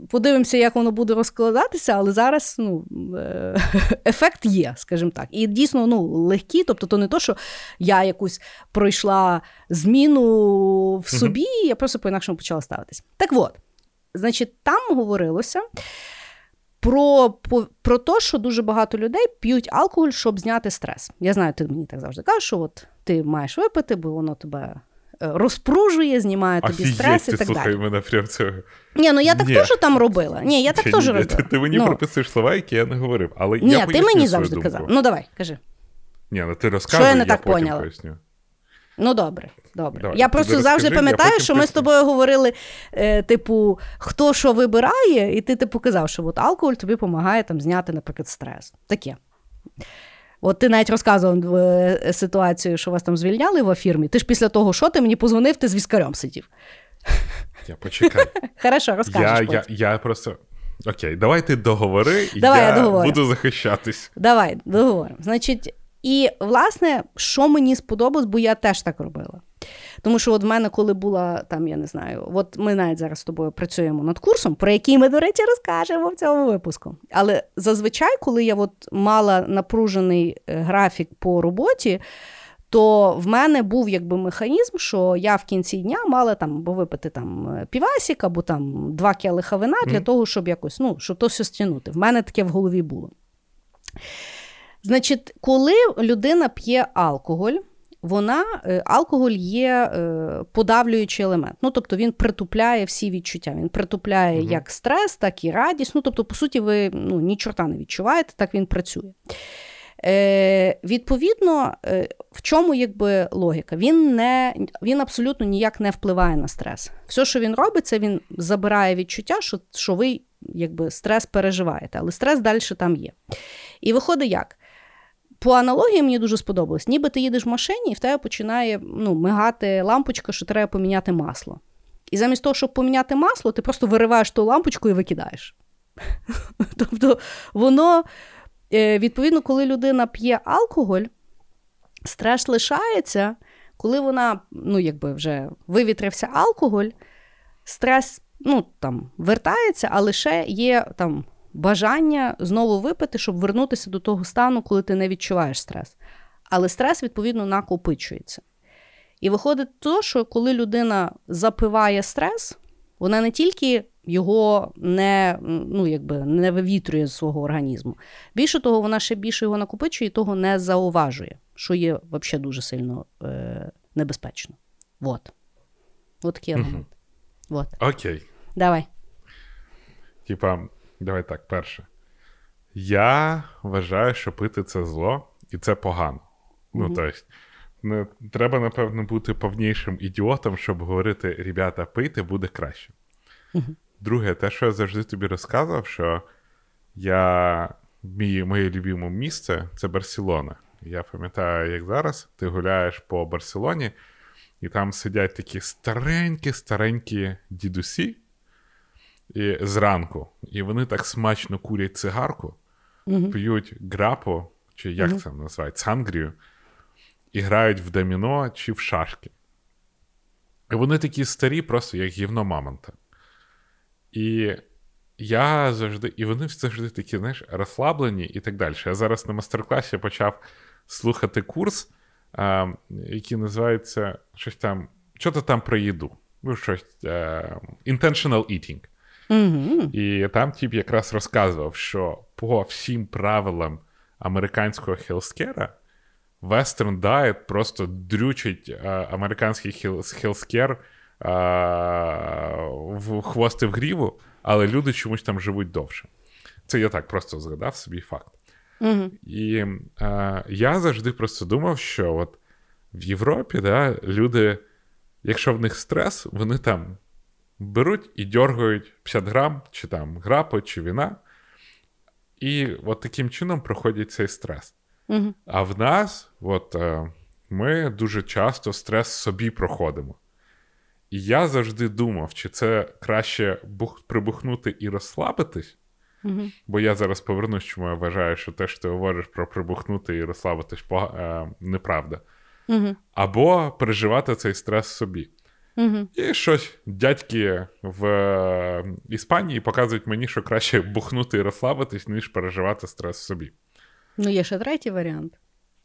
подивимося, як воно буде розкладатися, але зараз ну, е, ефект є, скажімо так. І дійсно ну, легкі, тобто, то не то, що я якусь пройшла зміну в собі, я просто по-інакшому почала ставитись. Так от, значить, там говорилося про про те, що дуже багато людей п'ють алкоголь, щоб зняти стрес. Я знаю, ти мені так завжди кажеш, що от ти маєш випити, бо воно тебе е, розпружує, знімає тобі Офігеть, стрес і ти так слухай далі. мене прям цього. Ні, ну я так теж там робила. Ні, я так теж робила. Ти, ти мені ну. прописуєш слова, які я не говорив. Але Ні, я ти мені завжди думку. казав. Ну давай, кажи. Ні, ну ти розказуй, Що я не я так потім поняла? поясню. Ну, добре, добре. Давай, я просто завжди розкажи, пам'ятаю, що ми з тобою говорили, е, типу, хто що вибирає, і ти типу казав, що от алкоголь тобі допомагає там зняти, наприклад, стрес. Таке. От ти навіть розказував е, ситуацію, що вас там звільняли в фірмі. Ти ж після того, що ти мені позвонив, ти з віскарем сидів. Я почекай. Хорошо, розкажеш. Я, я, я просто. Окей, давай ти договори, і Давай, я я договорю. буду захищатись. Давай, договоримо. Значить, і, власне, що мені сподобалось, бо я теж так робила. Тому що от в мене, коли була там, я не знаю, от ми навіть зараз з тобою працюємо над курсом, про який ми, до речі, розкажемо в цьому випуску. Але зазвичай, коли я от мала напружений е, графік по роботі, то в мене був якби механізм, що я в кінці дня мала там або випити там е, півасік, або там два келиха вина для mm. того, щоб якось ну, щоб то все стягнути. В мене таке в голові було. Значить, коли людина п'є алкоголь, вона, е, алкоголь є е, подавлюючий елемент. Ну, тобто він притупляє всі відчуття. Він притупляє угу. як стрес, так і радість. Ну, тобто, по суті, ви ну, ні чорта не відчуваєте, так він працює. Е, Відповідно, е, в чому якби логіка? Він не, він абсолютно ніяк не впливає на стрес. Все, що він робить, це він забирає відчуття, що що ви якби стрес переживаєте, але стрес далі там є. І виходить як? По аналогії мені дуже сподобалось. Ніби ти їдеш в машині, і в тебе починає ну, мигати лампочка, що треба поміняти масло. І замість того, щоб поміняти масло, ти просто вириваєш ту лампочку і викидаєш. Тобто, воно, е, відповідно, коли людина п'є алкоголь, стрес лишається, коли вона, ну, якби вже вивітрився алкоголь, стрес ну, там, вертається, а лише є там бажання знову випити, щоб вернутися до того стану, коли ти не відчуваєш стрес. Але стрес, відповідно, накопичується. І виходить то, що коли людина запиває стрес, вона не тільки його не ну, якби, не вивітрює з свого організму. Більше того, вона ще більше його накопичує і того не зауважує, що є взагалі дуже сильно е, небезпечно. Вот. От такий аргумент. Вот. Окей. Давай. Типа, Давай так, перше. Я вважаю, що пити це зло, і це погано. Ну, тобто, не, треба, напевно, бути повнішим ідіотом, щоб говорити: ребята, пийте, буде краще. Друге, те, що я завжди тобі розказував, що я мій, моє любиме місце це Барселона. Я пам'ятаю, як зараз ти гуляєш по Барселоні, і там сидять такі старенькі-старенькі дідусі і зранку. І вони так смачно курять цигарку, uh п'ють грапо, чи як uh це називають, сангрію, і грають в доміно чи в шашки. І вони такі старі, просто як гівно мамонта. І я завжди, і вони завжди такі, знаєш, розслаблені і так далі. Я зараз на мастер-класі почав слухати курс, а, який називається щось там, що то там про їду. Ну, щось а, Intentional Eating. Угу. І там тип якраз розказував, що по всім правилам американського хелскера Western Diet просто дрючить а, американський хелскер в хвости в гріву, але люди чомусь там живуть довше. Це я так просто згадав собі факт. Угу. І а, я завжди просто думав, що от в Європі да, люди, якщо в них стрес, вони там беруть і дергають 50 грам, чи там грапу, чи віна, і от таким чином проходять цей стрес. Угу. А в нас, от, е, ми дуже часто стрес собі проходимо. І я завжди думав, чи це краще бух, прибухнути і розслабитись. Угу. Бо я зараз повернусь, чому я вважаю, що те, що ти говориш про прибухнути і розслабитись, е, неправда. Угу. Або переживати цей стрес собі. Угу. І щось дядьки в е, Іспанії показують мені, що краще бухнути і розслабитись, ніж переживати стрес собі. Ну, є ще третій варіант.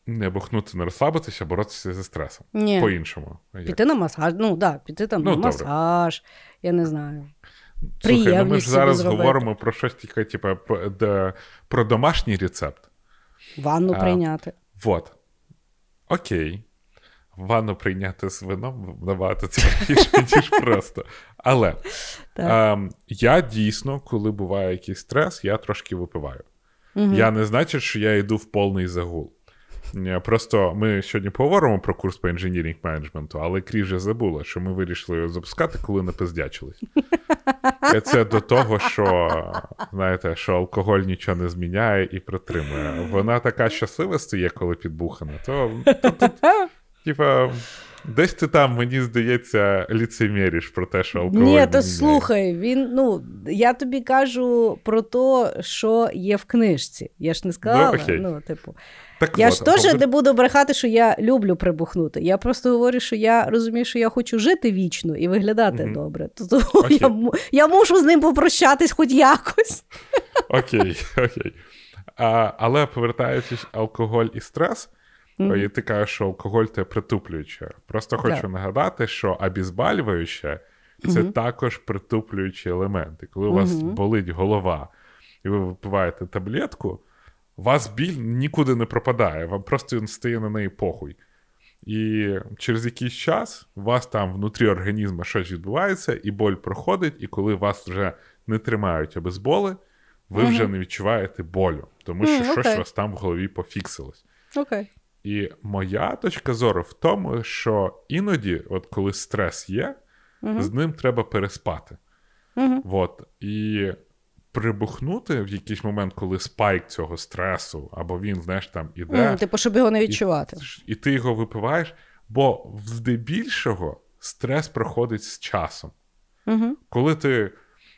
Не бухнути, не розслабитися, а боротися зі стресом. Ні. По-іншому. Піти на масаж. Ну, да, піти там ну, на добре. масаж, я не знаю. Слухай, ну ми ж зараз зробити. говоримо про щось таке, типу, про домашній рецепт. Ванну а, прийняти. Вот. Окей ванну прийняти з вином набагато цікавіше, ніж просто. Але е, я дійсно, коли буває якийсь стрес, я трошки випиваю. Угу. Я не значить, що я йду в повний загул. Просто ми сьогодні поговоримо про курс по інженірінг менеджменту, але Крі вже забула, що ми вирішили його запускати, коли не пиздячились. Це до того, що знаєте, що алкоголь нічого не зміняє і притримує. Вона така щаслива стає, коли підбухана, то, то, то Типа, Десь ти там, мені здається, ліцеміриш про те, що алкоголь. Ні, то слухай, він, ну, я тобі кажу про те, що є в книжці. Я ж не сказала. Ну, ну типу. Так Я от, ж теж не буду брехати, що я люблю прибухнути. Я просто говорю, що я розумію, що я хочу жити вічно і виглядати mm добре. Тобто я я мушу з ним попрощатись хоч якось. Окей, окей. А, Але повертаючись алкоголь і стрес, mm-hmm. і ти кажеш, що алкоголь це притуплююче. Просто хочу yeah. нагадати, що обізбалююче це mm-hmm. також притуплюючі елементи. Коли у вас болить голова, і ви випиваєте таблетку у вас біль нікуди не пропадає, вам просто він стає на неї похуй. І через якийсь час у вас там внутрі організму щось відбувається, і боль проходить, і коли вас вже не тримають обезболи, ви uh-huh. вже не відчуваєте болю, тому що mm, щось у вас там в голові пофіксилось. Okay. І моя точка зору в тому, що іноді, от коли стрес є, uh-huh. з ним треба переспати. Uh-huh. От. І прибухнути в якийсь момент, коли спайк цього стресу, або він, знаєш, там іде. Типу, щоб його не відчувати. І, і ти його випиваєш, бо здебільшого стрес проходить з часом. Mm-hmm. Коли ти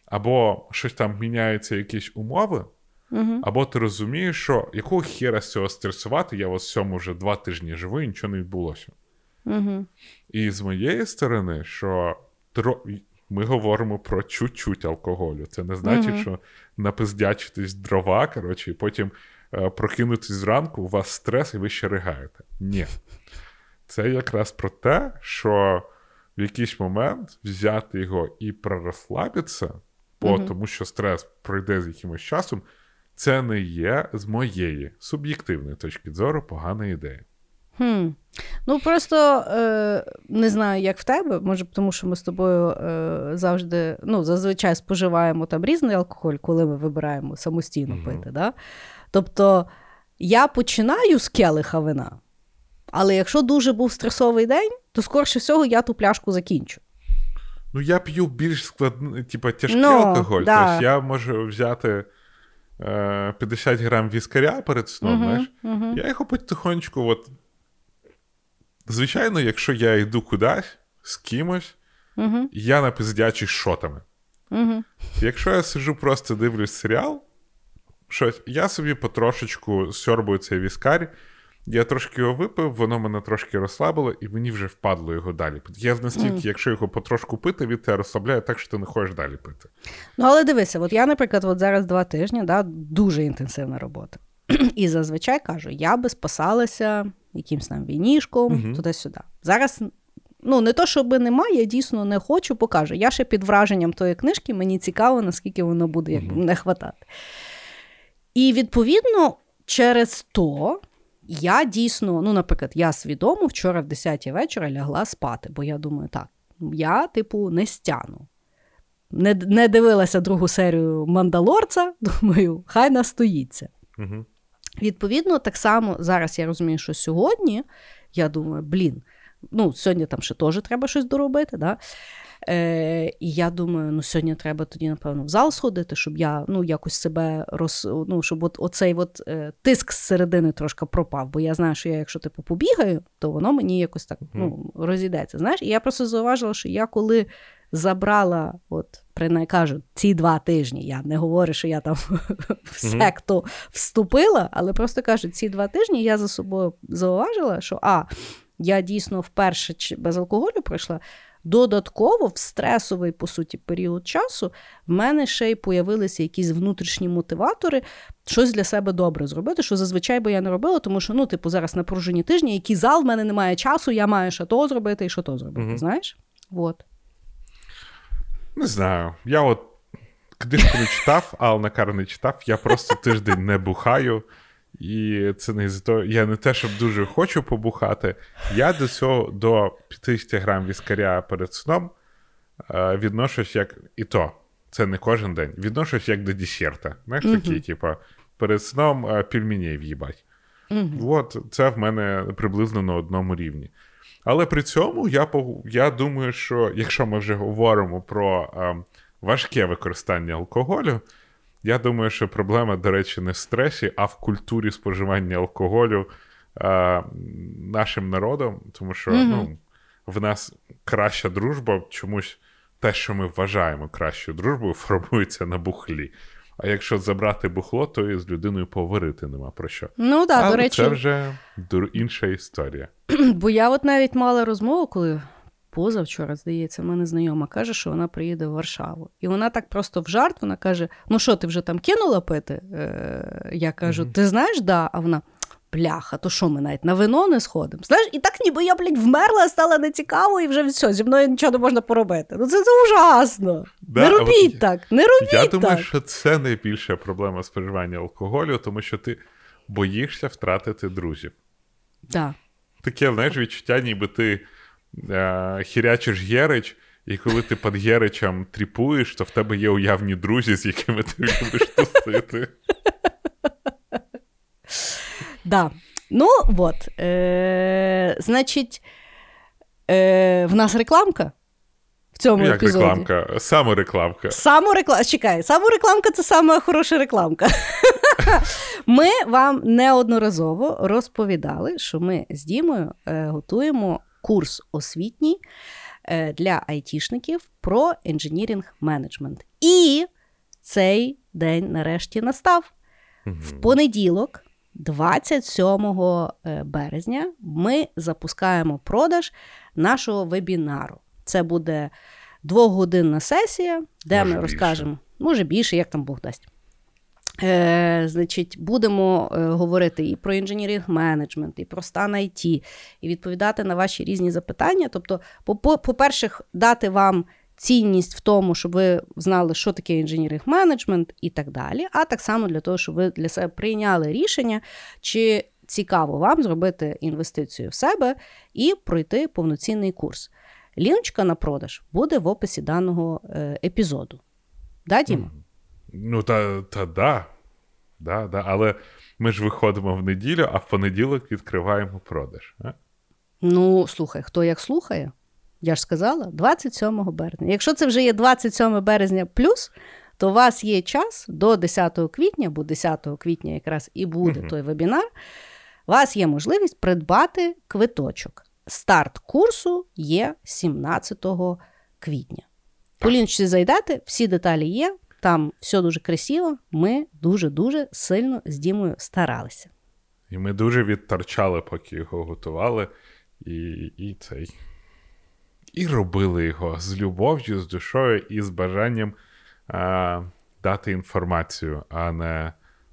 або щось там міняються, якісь умови, mm-hmm. або ти розумієш, що якого хера з цього стресувати, я ось цьому вже два тижні живу і нічого не відбулося. Mm-hmm. І з моєї сторони, що ми говоримо про чуть-чуть алкоголю. Це не значить, mm-hmm. що напиздячитись дрова, коротше, і потім е, прокинутись зранку, у вас стрес, і ви ще ригаєте. Ні. Це якраз про те, що в якийсь момент взяти його і пророзслабитися, бо mm-hmm. тому що стрес пройде з якимось часом, це не є з моєї суб'єктивної точки зору погана ідея. Хм. Ну, просто е, не знаю, як в тебе, може, тому що ми з тобою е, завжди, ну, зазвичай споживаємо там різний алкоголь, коли ми вибираємо самостійно mm-hmm. пити. Да? Тобто я починаю з келиха вина, але якщо дуже був стресовий день, то скорше всього я ту пляшку закінчу. Ну, я п'ю більш складний, типу, тяжкий no, ну, алкоголь. Да. Тобто я можу взяти. 50 е, грам віскаря перед сном, uh-huh, знаєш, uh-huh. я його потихонечку от Звичайно, якщо я йду кудись з кимось, uh я напиздячий шотами. Якщо я сижу, просто дивлюсь серіал, щось, я собі потрошечку сьорбую цей віскар, я трошки його випив, воно мене трошки розслабило, і мені вже впадло його далі. Я настільки, mm. якщо його потрошку пити, від тебе розслабляє так, що ти не хочеш далі пити. Ну, але дивися, от я, наприклад, от зараз два тижні, да, дуже інтенсивна робота. І зазвичай кажу, я би спасалася якимсь там війнішком, uh туди-сюди. Зараз, ну, не то, щоб немає, я дійсно не хочу, покажу. Я ще під враженням тої книжки, мені цікаво, наскільки воно буде як uh не хватати. І відповідно, через то. Я дійсно, ну, наприклад, я свідомо вчора в 10 вечора лягла спати, бо я думаю, так, я, типу, не стяну. Не не дивилася другу серію Мандалорца, думаю, хай настоїться. Угу. Відповідно, так само зараз я розумію, що сьогодні я думаю, блін, ну, сьогодні там ще теж треба щось доробити. Да? Е, І я думаю, ну сьогодні треба тоді, напевно, в зал сходити, щоб я ну, якось себе роз. Ну, щоб от, оцей от, е, тиск з середини трошки пропав. Бо я знаю, що я, якщо типу побігаю, то воно мені якось так ну, розійдеться. Знаєш, І я просто зауважила, що я коли забрала, от принаймні кажу, ці два тижні. Я не говорю, що я там в секту вступила, але просто кажу, ці два тижні я за собою зауважила, що а, я дійсно вперше без алкоголю пройшла. Додатково в стресовий, по суті, період часу в мене ще й появилися якісь внутрішні мотиватори, щось для себе добре зробити, що зазвичай би я не робила, тому що ну, типу, зараз напружені тижні, який зал в мене немає часу, я маю що то зробити і що то зробити. Mm-hmm. Знаєш? Вот. Не знаю. Я от книжку не читав, а Алнакар не читав. Я просто тиждень не бухаю. І це не з того. Я не те, щоб дуже хочу побухати. Я до цього до 50 грам віскаря перед сном е, відношусь як і то. Це не кожен день. Відношусь як до десерта. Знаєш, uh-huh. такі, типу, перед сном е, в'їбать. Uh-huh. От це в мене приблизно на одному рівні. Але при цьому я я думаю, що якщо ми вже говоримо про е, важке використання алкоголю, я думаю, що проблема, до речі, не в стресі, а в культурі споживання алкоголю е, нашим народом, тому що mm-hmm. ну, в нас краща дружба чомусь те, що ми вважаємо кращою дружбою, формується на бухлі. А якщо забрати бухло, то і з людиною поговорити нема про що. Ну так, до речі. Це вже інша історія. Бо я от навіть мала розмову, коли позавчора, здається, в мене знайома каже, що вона приїде в Варшаву. І вона так просто в жарт вона каже: Ну що, ти вже там кинула пити? Е, Я кажу, ти знаєш, да? А вона. Бляха, то що ми навіть на вино не сходимо? Знаєш, і так ніби я, блядь, вмерла, стала нецікаво, і вже все, зі мною нічого не можна поробити. Ну це це ужасно. Да, не робіть от, так. не робіть Я так. думаю, що це найбільша проблема споживання алкоголю, тому що ти боїшся втратити друзів. Да. Таке, знаєш, відчуття, ніби ти хірячиш Герич, і коли ти під Геричем тріпуєш, то в тебе є уявні друзі, з якими ти любиш тусити. Да. Ну, от. Е, Значить, е, в нас рекламка. В цьому Як епізоді. рекламка? Саморекламка. Саморекламка. Чекай, саморекламка це сама хороша рекламка. Ми вам неодноразово розповідали, що ми з Дімою е, готуємо курс освітній е, для айтішників про інженірінг менеджмент. І цей день нарешті настав. В понеділок, 27 е, березня, ми запускаємо продаж нашого вебінару. Це буде двохгодинна сесія, де може ми розкажемо, може більше, як там Бог дасть. Е, Значить, будемо е, говорити і про інженірінг менеджмент, і про стан IT, і відповідати на ваші різні запитання. Тобто, по-перше, дати вам цінність в тому, щоб ви знали, що таке інженіринг менеджмент і так далі. А так само для того, щоб ви для себе прийняли рішення, чи цікаво вам зробити інвестицію в себе і пройти повноцінний курс. Ліночка на продаж буде в описі даного е, епізоду. Да, Діма? Ну, та та да. Да, да. Але ми ж виходимо в неділю, а в понеділок відкриваємо продаж. А? Ну, слухай, хто як слухає, я ж сказала, 27 березня. Якщо це вже є 27 березня плюс, то у вас є час до 10 квітня, бо 10 квітня якраз і буде uh той вебінар. У вас є можливість придбати квиточок. Старт курсу є 17 квітня. Полінчі зайдете, всі деталі є, там все дуже красиво. Ми дуже-дуже сильно з Дімою старалися. І ми дуже відторчали, поки його готували, і і цей. І робили його з любов'ю, з душою і з бажанням а, дати інформацію, а не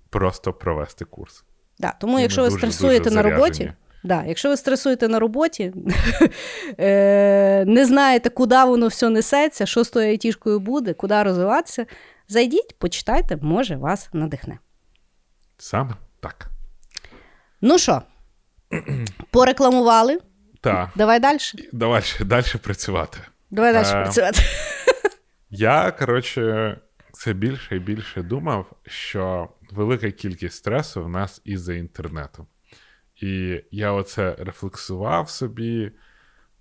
просто провести курс. Да, Тому, і якщо ви дуже, стресуєте дуже на роботі. Да, Якщо ви стресуєте на роботі, е, не знаєте, куди воно все несеться, що з тою айтішкою буде, куди розвиватися, зайдіть, почитайте, може, вас надихне. Саме так. Ну що, порекламували? Так. Давай далі. Давай далі працювати. Давай далі е, працювати. Я, коротше, все більше і більше думав, що велика кількість стресу в нас із-за інтернету. І я оце рефлексував собі,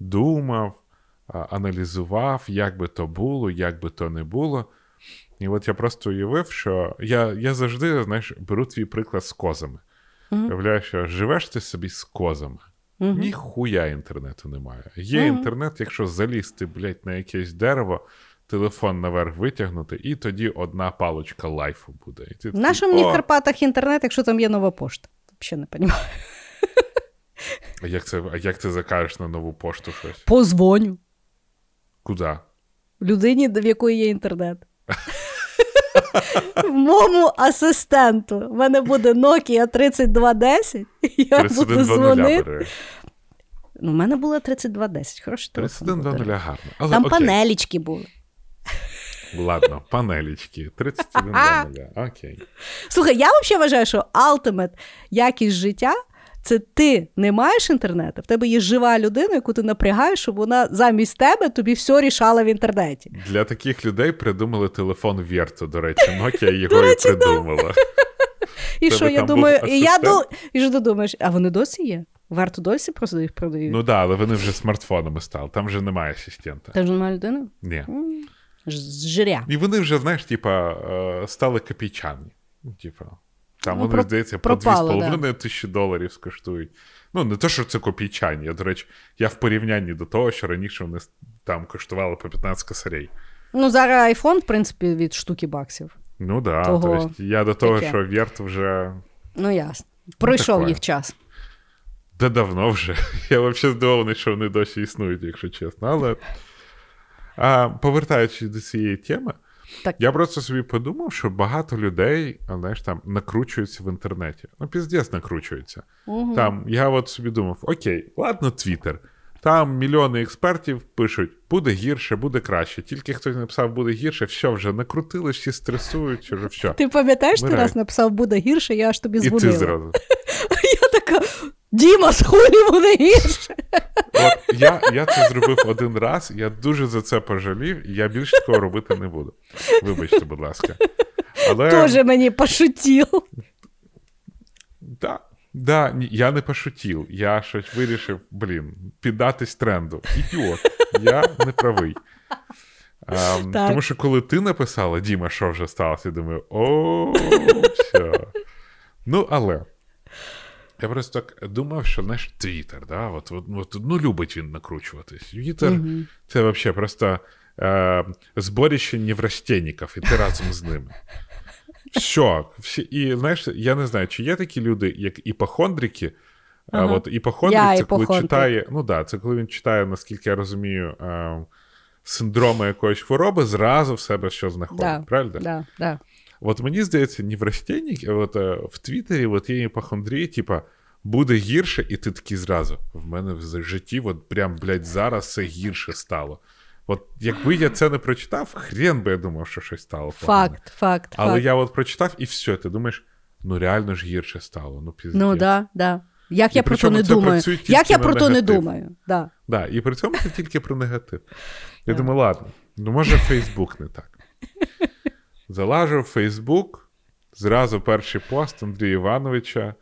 думав, аналізував, як би то було, як би то не було. І от я просто уявив, що я я завжди знаєш, беру твій приклад з козами. Уявляю, що живеш ти собі з козами. Uh-huh. Ніхуя інтернету немає. Є uh-huh. інтернет, якщо залізти, блядь, на якесь дерево, телефон наверх витягнути, і тоді одна палочка лайфу буде. І ти В нашому Карпатах інтернет, якщо там є нова пошта. Взагалі не розумію. А як це а як ти закажеш на нову пошту щось? Позвоню. Куди? Людині, в якої є інтернет. Моєму асистенту. У мене буде Nokia 3210. Я буду дзвонити. Ну, У мене було 3210. Хороший 3120 гарно. Але, Там окей. панелічки були. Ладно, панелічки. 3120. Окей. Слухай, я взагалі вважаю, що ultimate якість життя це ти не маєш інтернету, в тебе є жива людина, яку ти напрягаєш, щоб вона замість тебе тобі все рішала в інтернеті. Для таких людей придумали телефон Вєрту, до речі, Nokia його і придумала. І що я думаю, і я і що ти думаєш, а вони досі є? Варто досі просто їх продають? Ну так, але вони вже смартфонами стали, там вже немає асистента. Там вже немає людини? Ні. Зжиря. І вони вже, знаєш, типа, е, стали копійчані. Типа, Там ну, вони, здається, по 2,5 да. тисячі доларів скоштують. Ну, не те, що це копійчані. Я, до речі, я в порівнянні до того, що раніше вони там коштували по 15 косарей. Ну, зараз iPhone, в принципі, від штуки баксів. Ну так, да. Тобто я до того, таке. що Верт вже. Ну, ясно. Пройшов ну, їх час. Да давно вже. Я взагалі здивований, що вони досі існують, якщо чесно. Але а, повертаючись до цієї теми, так. я просто собі подумав, що багато людей знаєш, там накручуються в інтернеті. Ну, піздець накручуються. Угу. Там я от собі думав: окей, ладно, Твіттер. Там мільйони експертів пишуть, буде гірше, буде краще. Тільки хтось написав, буде гірше, все вже накрутили, всі стресують, чи вже все. Ти пам'ятаєш, ти раз написав, буде гірше, я аж тобі дзвонила. І ти зразу. Я така. Діма, схуй буде гірше. От я я це зробив один раз, я дуже за це пожалів, і я більше такого робити не буду. Вибачте, будь ласка. Але... Тоже мені пошутів. Так. Да, я не пошутів. Я щось вирішив, блін, піддатись тренду. Ідіот, я не правий. А, тому що коли ти написала, Діма, що вже сталося, я думаю, о, все. Ну, але. Я просто так думав, що наш Твіттер, да, от, от, от, ну, любить він накручуватись. Твіттер mm це взагалі просто е, зборище неврастенників, і ти разом з ними. Все. Всі, І знаєш, я не знаю, чи є такі люди, як іпохондрики. Ага. А, от іпохондрик я це коли читає. Ну да, це коли він читає, наскільки я розумію, е, синдроми якоїсь хвороби, зразу в себе що знаходить. Да, правильно? Да, да. От мені здається, неврастенник, от е, в Твіттері от є іпохондрії, типа. Буде гірше, і ти такий зразу. В мене в житті, от прям, блядь, зараз все гірше стало. От якби я це не прочитав, хрен би я думав, що щось стало. Факт, погано. факт. Але факт. я от прочитав, і все, ти думаєш, ну реально ж гірше стало. Ну, піздець. Ну да, да. Як і я про то не думаю. Як я про то не думаю. Да. Да, І при цьому це тільки про негатив. Я думаю, ладно, ну може Фейсбук не так. Залажу в Фейсбук, зразу перший пост Андрія Івановича.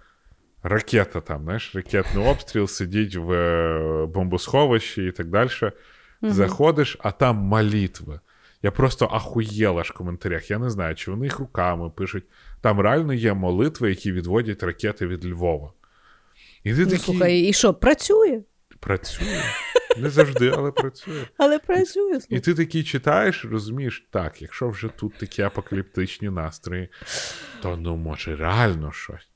Ракета там, знаєш, ракетний обстріл, сидіть в е, бомбосховищі і так далі. Угу. Заходиш, а там молитви. Я просто ахуєла ж в коментарях. Я не знаю, чи вони їх руками пишуть. Там реально є молитви, які відводять ракети від Львова. І ти ну, такі... Слухай, і що, працює? Працює. Не завжди, але працює. Але працює. І ти такий читаєш, розумієш, так, якщо вже тут такі апокаліптичні настрої, то ну, може, реально щось.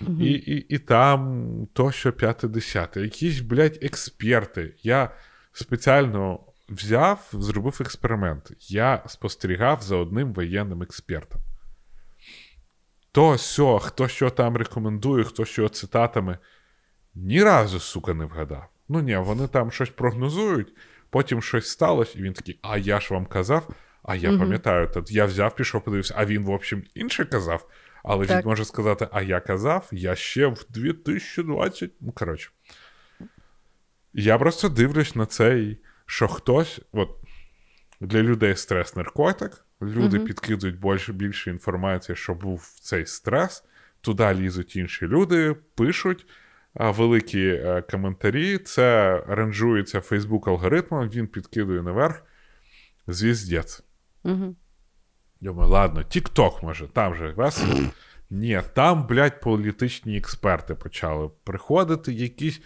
Угу. І і, і там то, що п'яте десяте. Якісь, блядь, експерти. Я спеціально взяв, зробив експеримент. Я спостерігав за одним воєнним експертом. То сьо, хто що там рекомендує, хто що цитатами, ні разу, сука, не вгадав. Ну ні, вони там щось прогнозують, потім щось сталося, і він такий, а я ж вам казав, а я угу. пам'ятаю, то я взяв, пішов, подивився, а він, в общем, інше казав. Але так. він може сказати, а я казав, я ще в 2020. Ну, коротше. Я просто дивлюсь на цей, що хтось, от для людей стрес наркотик, люди угу. підкидують більше більше інформації, що був цей стрес, туди лізуть інші люди, пишуть великі е, коментарі. Це ранжується Фейсбук алгоритмом, він підкидує наверх. Звіздець. Угу. Думаю, ладно, Тік-Ток, може, там же весело. Ні, там, блядь, політичні експерти почали приходити, якісь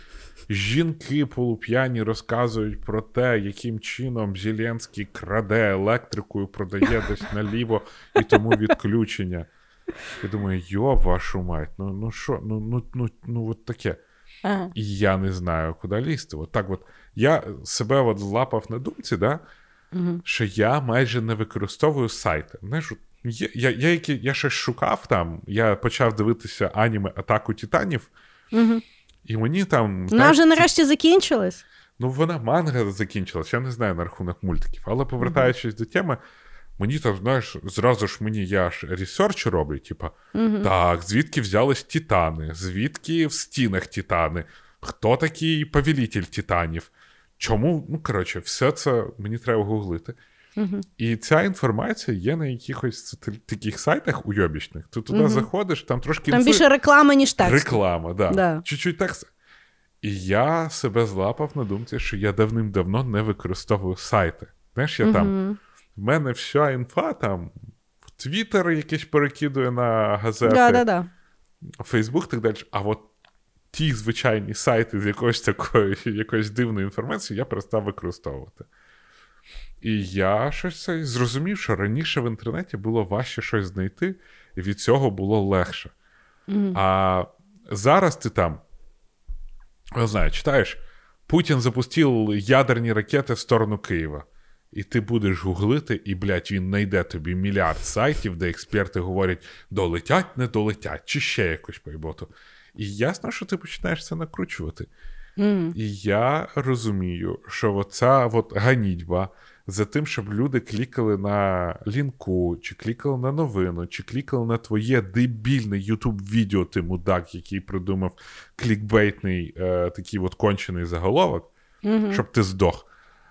жінки полуп'яні розказують про те, яким чином Зеленський краде електрику і продає десь наліво і тому відключення. Я думаю, йо, вашу мать, ну ну що, ну ну, ну, ну от таке. Ага. І я не знаю, куди лізти. От так от я себе от злапав на думці, да, угу. що я майже не використовую сайти. Знаєш, я я, я, я, я щось шукав там, я почав дивитися аніме Атаку Титанів. Угу. І мені там. Вона вже нарешті закінчилась. Ну, вона манга закінчилась, я не знаю на рахунок мультиків. Але повертаючись uh-huh. до теми, мені там, знаєш, зразу ж мені я ж research роблю, типа, uh-huh. так, звідки взялись Титани, звідки в стінах Титани, хто такий повелитель Титанів? Чому? Ну, коротше, все це мені треба гуглити. Uh-huh. І ця інформація є на якихось таких сайтах уйобічних. Ти туди uh-huh. заходиш, там трошки. Там більше реклами, ніж текст. Реклама, да. да. Чуть-чуть текст. І я себе злапав на думці, що я давним-давно не використовую сайти. Знаєш, я там. В мене вся інфа там Твіттер якийсь перекидує на газети, да, да, да. Фейсбук так далі. А от ті звичайні сайти з якоюсь такою якоюсь дивною інформацією я перестав використовувати. І я щось зрозумів, що раніше в інтернеті було важче щось знайти, і від цього було легше. Mm-hmm. А зараз ти там, не знаю, читаєш, Путін запустив ядерні ракети в сторону Києва. І ти будеш гуглити, і, блядь, він знайде тобі мільярд сайтів, де експерти говорять, долетять, не долетять, чи ще якось поєботу. І ясно, що ти починаєш це накручувати. Mm. І я розумію, що оця от ганітьба за тим, щоб люди клікали на лінку, чи клікали на новину, чи клікали на твоє дебільне ютуб-відео, ти мудак, який придумав клікбейтний е, такий от кончений заголовок, mm-hmm. щоб ти здох.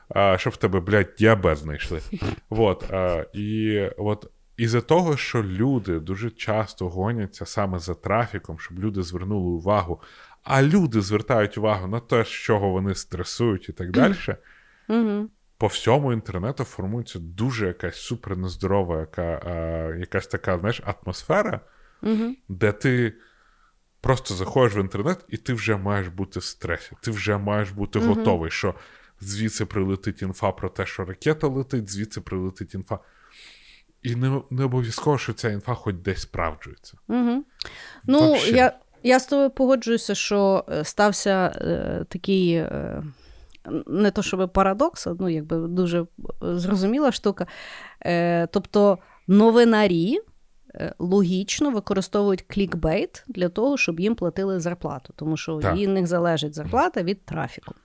А, щоб в тебе, блядь, діабет знайшли. Вот, а, І от із-за того, що люди дуже часто гоняться саме за трафіком, щоб люди звернули увагу, а люди звертають увагу на те, з чого вони стресують і так далі. По всьому інтернету формується дуже якась супер нездорова, яка, а, якась така знаєш, атмосфера, угу. де ти просто заходиш в інтернет, і ти вже маєш бути в стресі, ти вже маєш бути угу. готовий, що звідси прилетить інфа про те, що ракета летить, звідси прилетить інфа. І не не обов'язково, що ця інфа хоч десь справджується. Угу. Ну, я я з тобою погоджуюся, що е, стався е, такий. Е не то, щоб парадокс, ну якби дуже зрозуміла штука. Е, Тобто новинарі е, логічно використовують клікбейт для того, щоб їм платили зарплату, тому що від них залежить зарплата від трафіку.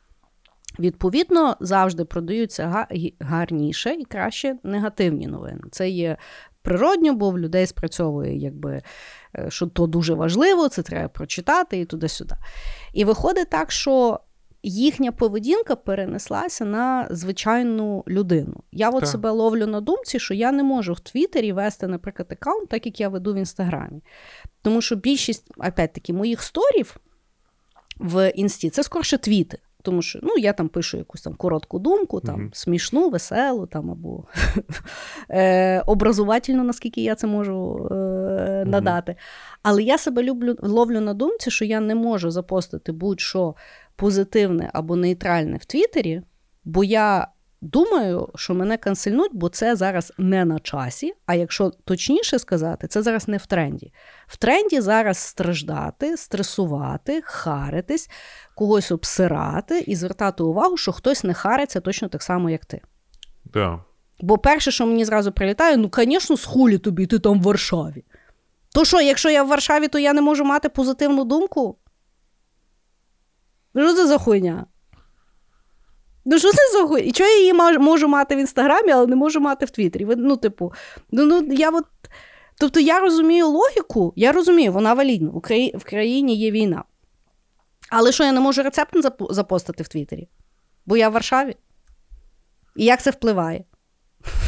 Відповідно, завжди продаються гарніше і краще негативні новини. Це є природньо, бо в людей спрацьовує, якби, е, що то дуже важливо, це треба прочитати і туди-сюди. І виходить так, що їхня поведінка перенеслася на звичайну людину. Я от так. себе ловлю на думці, що я не можу в Твіттері вести, наприклад, аккаунт, так як я веду в Інстаграмі. Тому що більшість, опять-таки, моїх сторів в інсті це скорше твіти. Тому що ну, я там пишу якусь там коротку думку, там mm-hmm. смішну, веселу, там або е, образувательну, наскільки я це можу е, надати. Mm-hmm. Але я себе люблю ловлю на думці, що я не можу запостити будь-що позитивне або нейтральне в Твіттері, бо я думаю, що мене канцельнуть, бо це зараз не на часі. А якщо точніше сказати, це зараз не в тренді. В тренді зараз страждати, стресувати, харитись, когось обсирати і звертати увагу, що хтось не хариться точно так само, як ти. Да. Бо перше, що мені зразу прилітає, ну, звісно, з хулі тобі, ти там в Варшаві. То що, якщо я в Варшаві, то я не можу мати позитивну думку? Що це за хуйня? Ну, що це за хуйня? І чого я її можу мати в інстаграмі, але не можу мати в Твіттері? Ну, типу, ну, ну я от. Тобто я розумію логіку, я розумію, вона валідна. В, краї... в країні є війна. Але що я не можу рецепт запостити в Твіттері? Бо я в Варшаві. І як це впливає?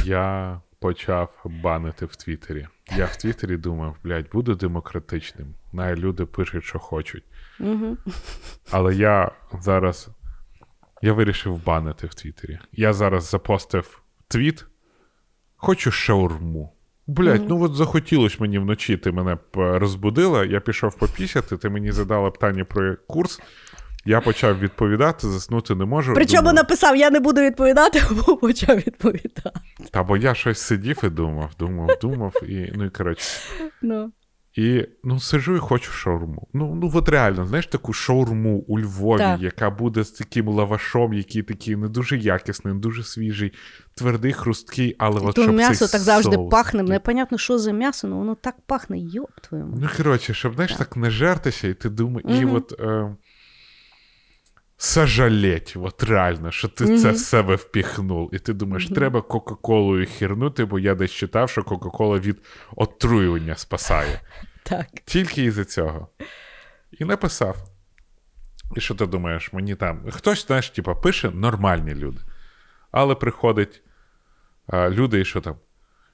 Я почав банити в Твіттері. Я в Твіттері думав, блядь, буду демократичним. Най люди пишуть, що хочуть. Угу. Але я зараз я вирішив банити в Твіттері. Я зараз запостив твіт. Хочу шаурму. Блять, mm-hmm. ну от захотілось мені вночі, ти мене розбудила, я пішов попісяти, ти мені задала питання про курс. Я почав відповідати, заснути не можу. Причому думав, написав: я не буду відповідати, або почав відповідати. Та бо я щось сидів і думав, думав, думав, і ну і коротше. No. І ну, сижу і хочу шаурму. Ну, ну от реально, знаєш, таку шаурму у Львові, так. яка буде з таким лавашом, який такий не дуже якісний, не дуже свіжий, твердий, хрусткий, але от щоб м'ясо так завжди соус, пахне. Непонятно, що за м'ясо, але воно так пахне, йоп твоєму. Ну, коротше, щоб знаєш, так. так не жертися, і ти думаєш, угу. і от. Е, Сожалеть, от реально, що ти mm-hmm. це в себе впіхнув. І ти думаєш, mm-hmm. треба Кока-Колою хірнути, бо я десь читав, що Кока-Кола від отруювання спасає. Так. Тільки із-за цього. І написав. І що ти думаєш, мені там. Хтось, знаєш, типа, пише нормальні люди. Але приходять а, люди, і що там?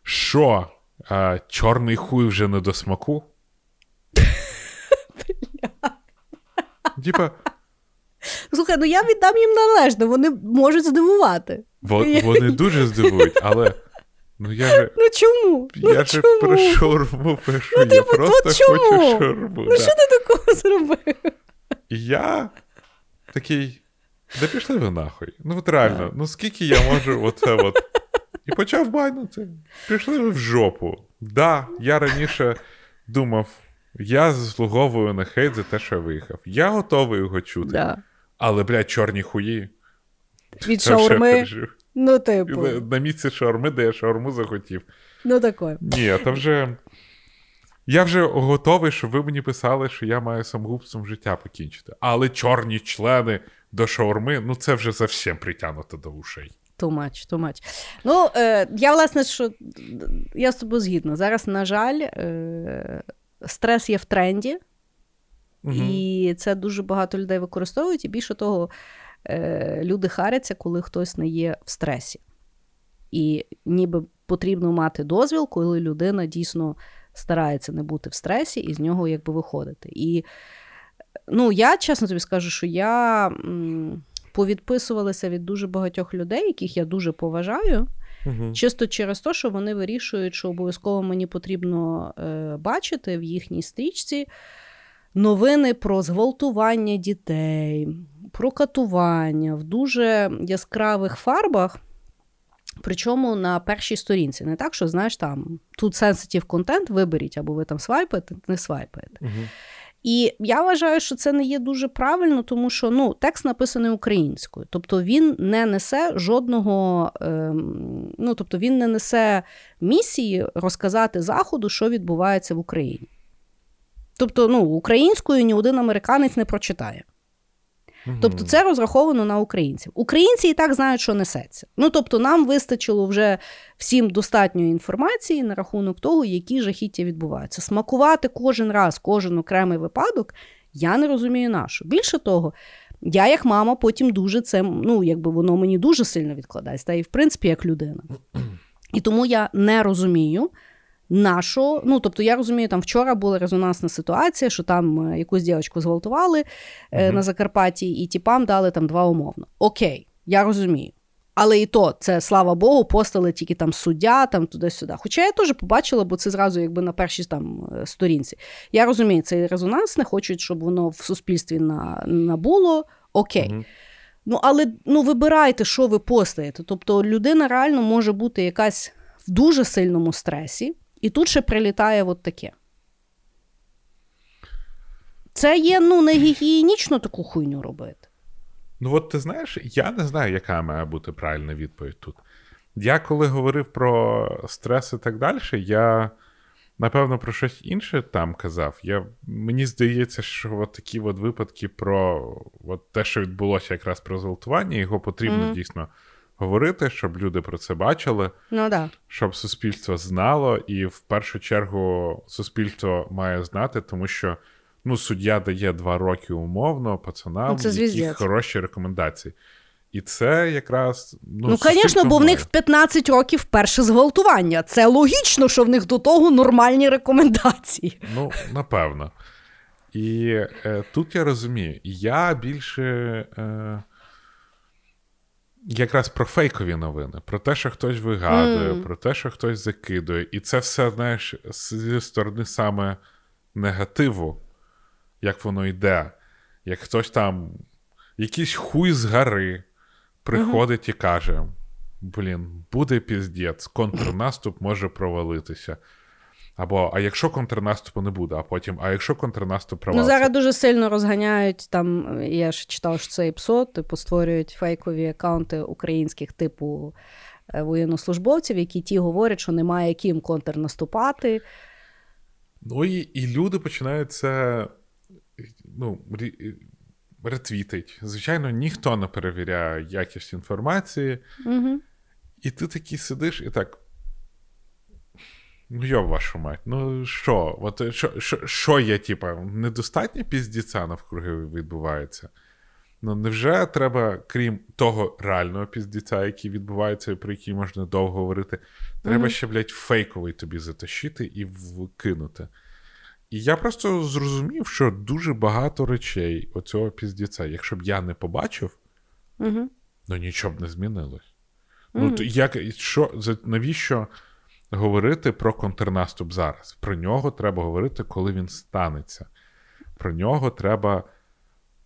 Що? А, Чорний хуй вже не до смаку? Типа. Слухай, ну я віддам їм належне, вони можуть здивувати. Вони дуже здивують, але Ну я же, ну чому? Я ну, же чому? про шаурму пишу, ну, я типу, просто от чому? хочу шаурму. Ну да. що ти такого зробив? Я такий. Да пішли ви нахуй. Ну от реально, ну скільки я можу оце от. І почав байнути. Пішли ви в жопу. Да, я раніше думав, я заслуговую на хейт за те, що я виїхав. Я готовий його чути. Да. Але, блядь, чорні хуї. Від Це шаурми. Ну, типу, На, на місці шаурми, де я шаурму захотів. ну таке. Ні, то вже. Я вже готовий, щоб ви мені писали, що я маю самогубством життя покінчити. Але чорні члени до шаурми, ну це вже зовсім притягнуто до ушей. Тумач, тумач. Ну, е, я, власне, що я з тобою згідна. Зараз, на жаль, е, стрес є в тренді, Угу. і це дуже багато людей використовують. І більше того, е, люди харяться, коли хтось не є в стресі. І ніби потрібно мати дозвіл, коли людина дійсно старається не бути в стресі і з нього якби виходити. І ну, я чесно тобі скажу, що я м, повідписувалася від дуже багатьох людей, яких я дуже поважаю. Угу. Чисто через те, що вони вирішують, що обов'язково мені потрібно е, бачити в їхній стрічці новини про зґвалтування дітей, про катування в дуже яскравих фарбах. Причому на першій сторінці. Не так, що знаєш, там тут sensitive контент виберіть, або ви там свайпаєте, не свайпаєте. Угу. І я вважаю, що це не є дуже правильно, тому що ну, текст написаний українською. Тобто він не несе жодного, ем, ну тобто він не несе місії розказати Заходу, що відбувається в Україні. Тобто, ну, українською ні один американець не прочитає. Тобто це розраховано на українців. Українці і так знають, що несеться. Ну тобто, нам вистачило вже всім достатньої інформації на рахунок того, які жахіття відбуваються. Смакувати кожен раз, кожен окремий випадок, я не розумію нашу. Більше того, я, як мама, потім дуже це, ну, якби воно мені дуже сильно відкладається, та і в принципі як людина. І тому я не розумію. Нашу, ну тобто я розумію, там вчора була резонансна ситуація, що там е, якусь дівчинку зґвалтували Мгм. на Закарпатті, і тіпам дали там два умовно. Окей, я розумію. Але і то, це слава Богу, постали тільки там суддя, там туди-сюди. Хоча я теж побачила, бо це зразу якби на першій там е, сторінці. Я розумію, це резонансне, хочуть, щоб воно в суспільстві на, набуло. Окей. Мгм. Ну, але ну, вибирайте, що ви постаєте. Тобто людина реально може бути якась в дуже сильному стресі, і тут ще прилітає от таке. Це є ну, не гігієнічно таку хуйню робити. Ну, от ти знаєш, я не знаю, яка має бути правильна відповідь тут. Я коли говорив про стрес і так далі, я напевно про щось інше там казав. Я, Мені здається, що от такі от випадки про от те, що відбулося якраз про зґвалтування, його потрібно Мгм. дійсно говорити, щоб люди про це бачили, Ну. Да. щоб суспільство знало, і в першу чергу суспільство має знати, тому що ну, суддя дає два роки умовно пацанам, Ну, які хороші рекомендації. І це якраз. Ну, Ну, звісно, бо в них в 15 років перше зґвалтування. Це логічно, що в них до того нормальні рекомендації. Ну, напевно. І е, тут я розумію, я більше е, якраз про фейкові новини, про те, що хтось вигадує, Мгм. про те, що хтось закидує. І це все, знаєш, зі сторони саме негативу, як воно йде. Як хтось там, якийсь хуй з гори приходить і каже: Блін, буде піздець, контрнаступ може провалитися. Або а якщо контрнаступу не буде, а потім, а якщо контрнаступ Ну, зараз дуже сильно розганяють там. Я ж читав, що це і ПСО, типу, створюють фейкові акаунти українських типу е, воєннослужбовців, які ті говорять, що немає яким контрнаступати. Ну і, і люди починають це ну, ретвітить. Звичайно, ніхто не перевіряє якість інформації, Угу. і ти такий сидиш і так. Ну, йо, вашу мать, ну що? От, що, що, що є, типа, недостатньо піздіця навкруги відбувається? Ну, невже треба, крім того реального піздіця, який відбувається і про який можна довго говорити, треба Мгм. ще, блядь, фейковий тобі затащити і вкинути. І я просто зрозумів, що дуже багато речей оцього піздіця, якщо б я не побачив, Угу. ну нічого б не змінилось. Мгм. Ну, то як, що, навіщо говорити про контрнаступ зараз. Про нього треба говорити, коли він станеться. Про нього треба.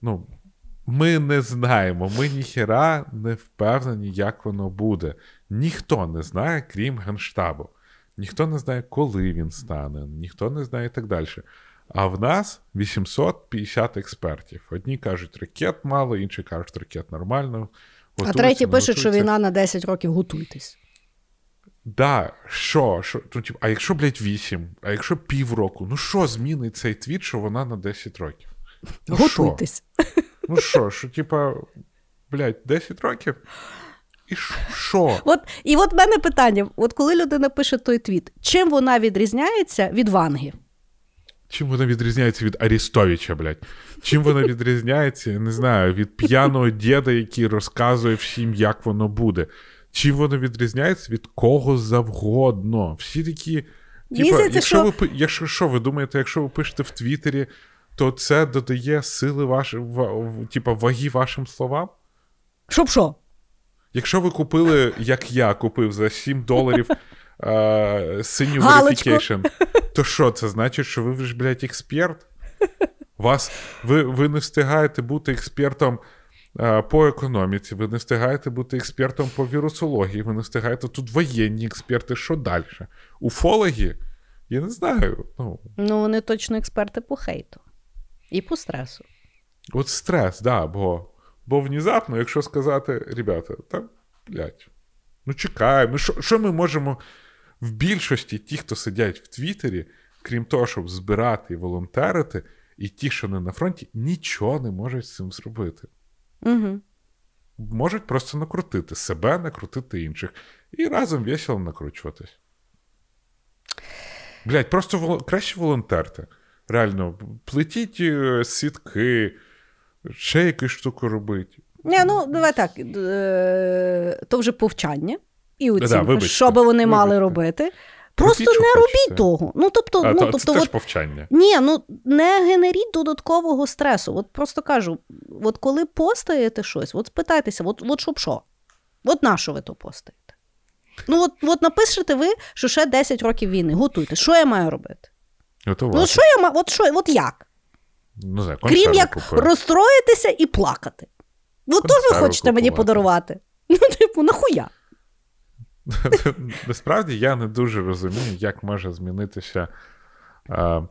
Ну, ми не знаємо, ми ніхера не впевнені, як воно буде. Ніхто не знає, крім Генштабу. Ніхто не знає, коли він стане, ніхто не знає і так далі. А в нас 850 експертів. Одні кажуть, ракет мало, інші кажуть, ракет нормально. А треті пишуть, що війна на 10 років готуйтесь. Да, що? що? Ну, типу, а якщо, блядь, 8, а якщо півроку, ну що змінить цей твіт, що вона на 10 років? Ну, Готуйтесь. Шо? Ну що, що, типа, блядь, 10 років? І що? От, І от в мене питання: от коли людина пише той твіт, чим вона відрізняється від Ванги? Чим вона відрізняється від Арістовича, блядь? Чим вона відрізняється, я не знаю, від п'яного діда, який розказує всім, як воно буде. Чим воно відрізняється від кого завгодно. Всі такі. Типа, якщо що... ви якщо що, ви думаєте, якщо ви пишете в Твіттері, то це додає сили вашим, в, типа, ваги вашим словам? Щоб що? Якщо ви купили, як я купив за 7 доларів uh, синю verification, то що це значить, що ви ж, блядь, експерт? Вас, Ви ви не встигаєте бути експертом по економіці, ви не встигаєте бути експертом по вірусології, ви не встигаєте тут воєнні експерти, що далі? Уфологи? Я не знаю. Ну, ну вони точно експерти по хейту і по стресу. От стрес, да, бо бо внезапно, якщо сказати, ребята, та, блядь, ну чекаємо, ну що, що ми можемо в більшості ті, хто сидять в Твіттері, крім того, щоб збирати і волонтерити, і ті, що не на фронті, нічого не можуть з цим зробити. Угу. Можуть просто накрутити себе, накрутити інших. І разом весело накручуватись. Блять, просто вол... краще волонтерте. Реально, плетіть е, сітки, ще якусь штуку робить. Ні, ну давай так. Е, то вже повчання і оцінка, да, що би вони вибачте. мали робити. Просто Робіть, не робіть хочете. того. Ну, тобто, а, ну, то, тобто, це от, теж повчання. Ні, ну не генеріть додаткового стресу. От просто кажу: от коли постаєте щось, от спитайтеся, от от щоб що? От на що ви то постаєте? Ну, от от напишете ви, що ще 10 років війни. Готуйте, що я маю робити? Готувати. Ну, що я маю, от що, от як? Ну, знаю, Крім як купив. розстроїтися і плакати. Ну, то ви хочете купувати. мені подарувати. Ну, типу, нахуя? Насправді я не дуже розумію, як може змінитися а,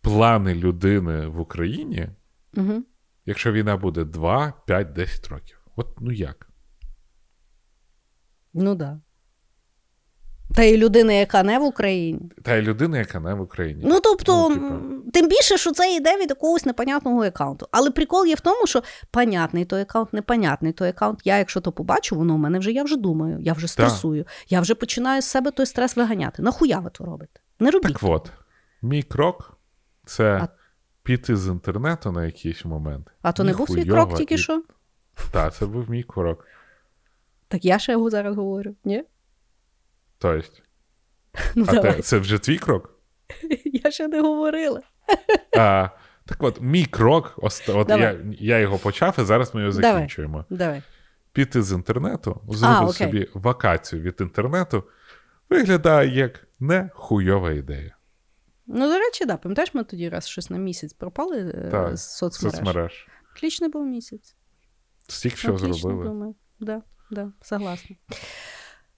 плани людини в Україні, угу. якщо війна буде 2, 5, 10 років. От ну як? Ну так. Да. Та й людина, яка не в Україні. Та й людина, яка не в Україні. Ну тобто, ну, типу... тим більше, що це йде від якогось непонятного аккаунту. Але прикол є в тому, що понятний той аккаунт, непонятний той аккаунт. Я, якщо то побачу, воно у мене вже я вже думаю, я вже стресую, так. я вже починаю з себе той стрес виганяти. Нахуя ви то робите? Не робіть. Так от, мій крок це а... піти з інтернету на якийсь момент. А то не був свій крок тільки і... що? Так, це був мій крок. Так я ще його зараз говорю, ні? Тобто? Ну, а те, це вже твій крок? Я ще не говорила. А, Так от, мій крок, от я я його почав, і зараз ми його закінчуємо. Давай. Піти з інтернету, зробити собі вакацію від інтернету, виглядає як не хуйова ідея. Ну, до речі, да, пам'ятаєш, ми тоді раз щось на місяць пропали е, так, з соцмереж. соцмереж. Отлічний був місяць. Стільки всього зробили. Так, да, да, согласна.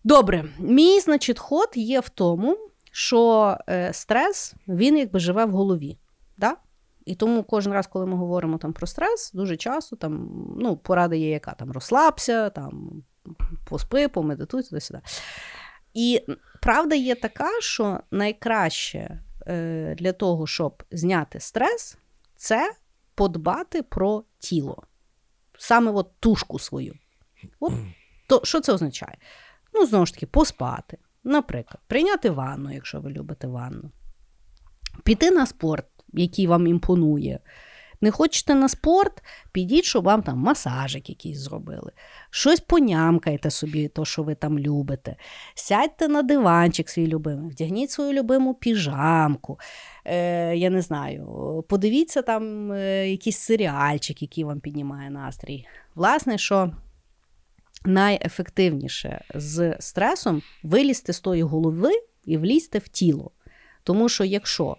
Добре, мій, значить, ход є в тому, що е, стрес він якби живе в голові. Да? І тому кожен раз, коли ми говоримо там про стрес, дуже часто там, ну, порада є, яка там розслабся, там, поспи, помедитуй, туди-сюди. І правда є така, що найкраще е, для того, щоб зняти стрес, це подбати про тіло, саме от тушку свою. От, то, Що це означає? Ну, знову ж таки, поспати. Наприклад, прийняти ванну, якщо ви любите ванну. Піти на спорт, який вам імпонує. Не хочете на спорт, підіть, щоб вам там масажик якийсь зробили. Щось понямкайте собі, то, що ви там любите. Сядьте на диванчик свій любимий, вдягніть свою любиму піжамку. Е, Я не знаю, подивіться там е, якийсь серіальчик, який вам піднімає настрій. Власне, що найефективніше з стресом вилізти з тої голови і влізти в тіло. Тому що якщо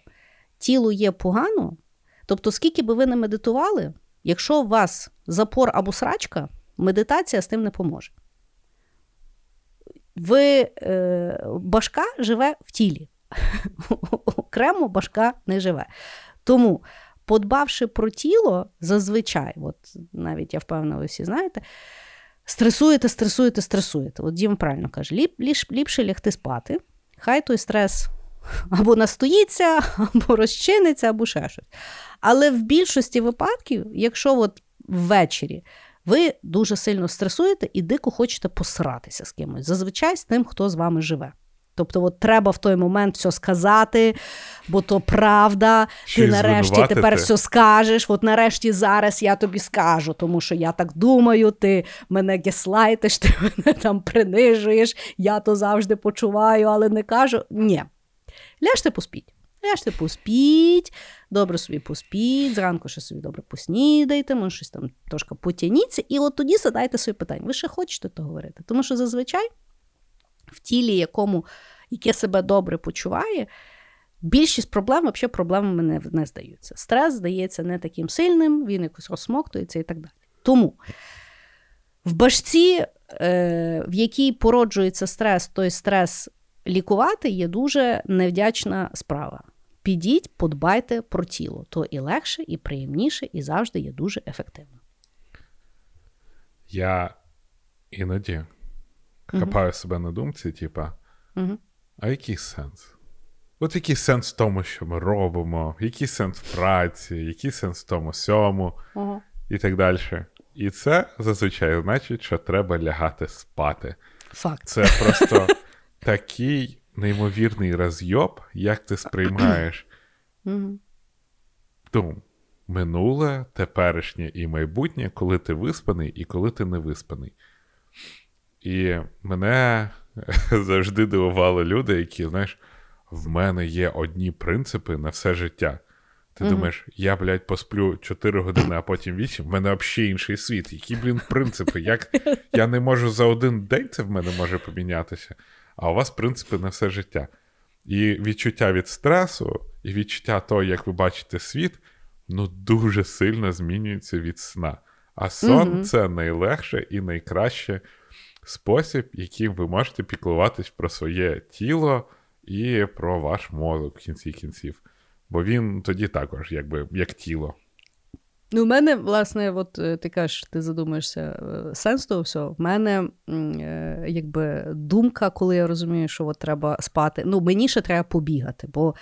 тіло є погано, тобто, скільки би ви не медитували, якщо у вас запор або срачка, медитація з тим не поможе. Ви, е, Башка живе в тілі. Окремо башка не живе. Тому, подбавши про тіло, зазвичай, от навіть я впевнена, ви всі знаєте, стресуєте, стресуєте, стресуєте. От Дім правильно каже, ліп, ліп, ліпше лягти спати, хай той стрес або настоїться, або розчиниться, або ще щось. Але в більшості випадків, якщо от ввечері ви дуже сильно стресуєте і дико хочете посратися з кимось, зазвичай з тим, хто з вами живе. Тобто, от треба в той момент все сказати, бо то правда. Чи ти нарешті тепер все скажеш. От нарешті зараз я тобі скажу, тому що я так думаю, ти мене геслайтиш, ти мене там принижуєш, я то завжди почуваю, але не кажу. Ні. Ляжте поспіть. Ляжте поспіть, добре собі поспіть, зранку ще собі добре поснідайте, може щось там трошки потяніться, і от тоді задайте собі питання. Ви ще хочете то говорити? Тому що зазвичай в тілі, якому яке себе добре почуває, більшість проблем взагалі проблемами не, не здаються. Стрес здається не таким сильним, він якось розсмоктується і так далі. Тому в башці, е, в якій породжується стрес, той стрес лікувати є дуже невдячна справа. Підіть, подбайте про тіло, то і легше, і приємніше, і завжди є дуже ефективно. Я іноді хапаю себе на думці, типа, угу. А який сенс? От який сенс в тому, що ми робимо, який сенс в праці, який сенс в тому сьому, угу. і так далі. І це зазвичай значить, що треба лягати спати. Факт. Це просто такий неймовірний розйоб, як ти сприймаєш ну, минуле, теперішнє і майбутнє, коли ти виспаний і коли ти не виспаний. І мене завжди дивували люди, які, знаєш, в мене є одні принципи на все життя. Ти mm-hmm. думаєш, я, блядь, посплю 4 години, а потім 8, в мене взагалі інший світ. Які, блін, принципи? Як Я не можу за один день це в мене може помінятися, а у вас принципи на все життя. І відчуття від стресу, і відчуття того, як ви бачите світ, ну дуже сильно змінюється від сна. А сон mm-hmm. це найлегше і найкраще спосіб, яким ви можете піклуватись про своє тіло і про ваш мозок в кінці кінців. Бо він тоді також, якби як тіло. Ну, у мене, власне, от е, ти кажеш, ти задумаєшся е, сенс того всього. В мене е, якби думка, коли я розумію, що от треба спати. Ну, мені ще треба побігати, бо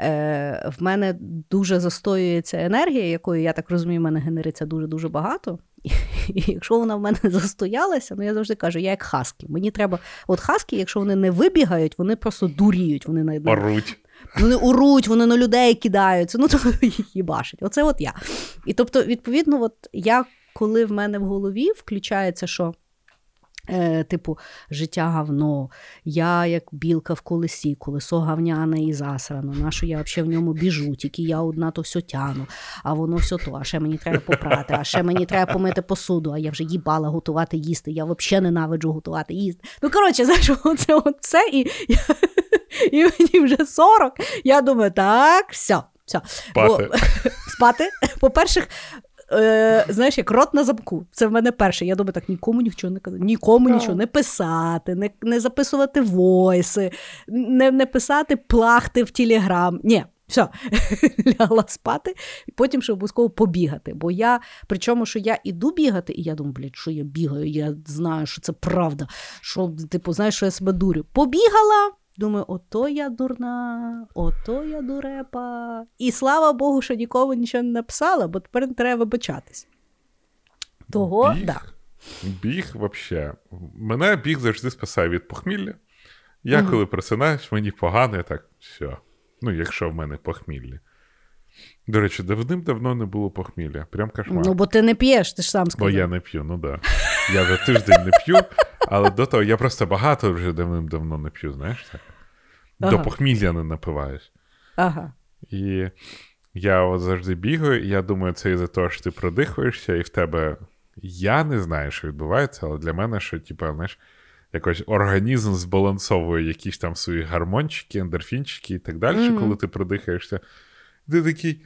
е, в мене дуже застоюється енергія, якою, я так розумію, в мене генериться дуже-дуже багато. І, якщо вона в мене застоялася, ну я завжди кажу, я як хаски. Мені треба. От хаски, якщо вони не вибігають, вони просто дуріють. Вони навіть Оруть. Вони уруть, вони на людей кидаються, ну то їх їбашить. Оце от я. І тобто, відповідно, от я, коли в мене в голові включається, що. Е, Типу, життя гавно, я як білка в колесі, колесо гавняне і засрано. Нащо я взагалі в ньому біжу, тільки я одна то все тяну, а воно все то, а ще мені треба попрати, а ще мені треба помити посуду, а я вже їбала готувати їсти. Я взагалі ненавиджу готувати їсти. Ну, коротше, знаєш, оце, оце і я, і мені вже 40. Я думаю, так, все. все. Спати. Бо, спати. По-перше, е, знаєш, як рот на замку. Це в мене перше. Я думаю, так нікому нічого не казати, нікому нічого не писати, не не записувати войси, не не писати плахти в Телеграм. Ні. Все, лягла спати, і потім ще обов'язково побігати. Бо я, причому, що я іду бігати, і я думаю, блядь, що я бігаю, я знаю, що це правда. Що, типу, знаєш, що я себе дурю. Побігала, Думаю, ото я дурна, ото я дурепа. І слава Богу, що нікому нічого не написала, бо тепер не треба вибачатись. Того, біг, да. Біг, взагалі. Мене біг завжди спасає від похмілля. Я угу. коли просинаюсь, мені погано, я так, все. Ну, якщо в мене похмілля. До речі, давним-давно не було похмілля. Прям кошмар. Ну, бо ти не п'єш, ти ж сам сказав. Бо я не п'ю, ну так. Да. Я вже тиждень не п'ю, але до того я просто багато вже давним-давно не п'ю, знаєш так? Ага. До похмілля не напиваюсь. Ага. І я от завжди бігаю, і я думаю, це із-за того, що ти продихуєшся, і в тебе я не знаю, що відбувається, але для мене, що, типу, знаєш, якось організм збалансовує якісь там свої гармончики, ендорфінчики і так далі, mm-hmm. коли ти продихаєшся. Ти такий.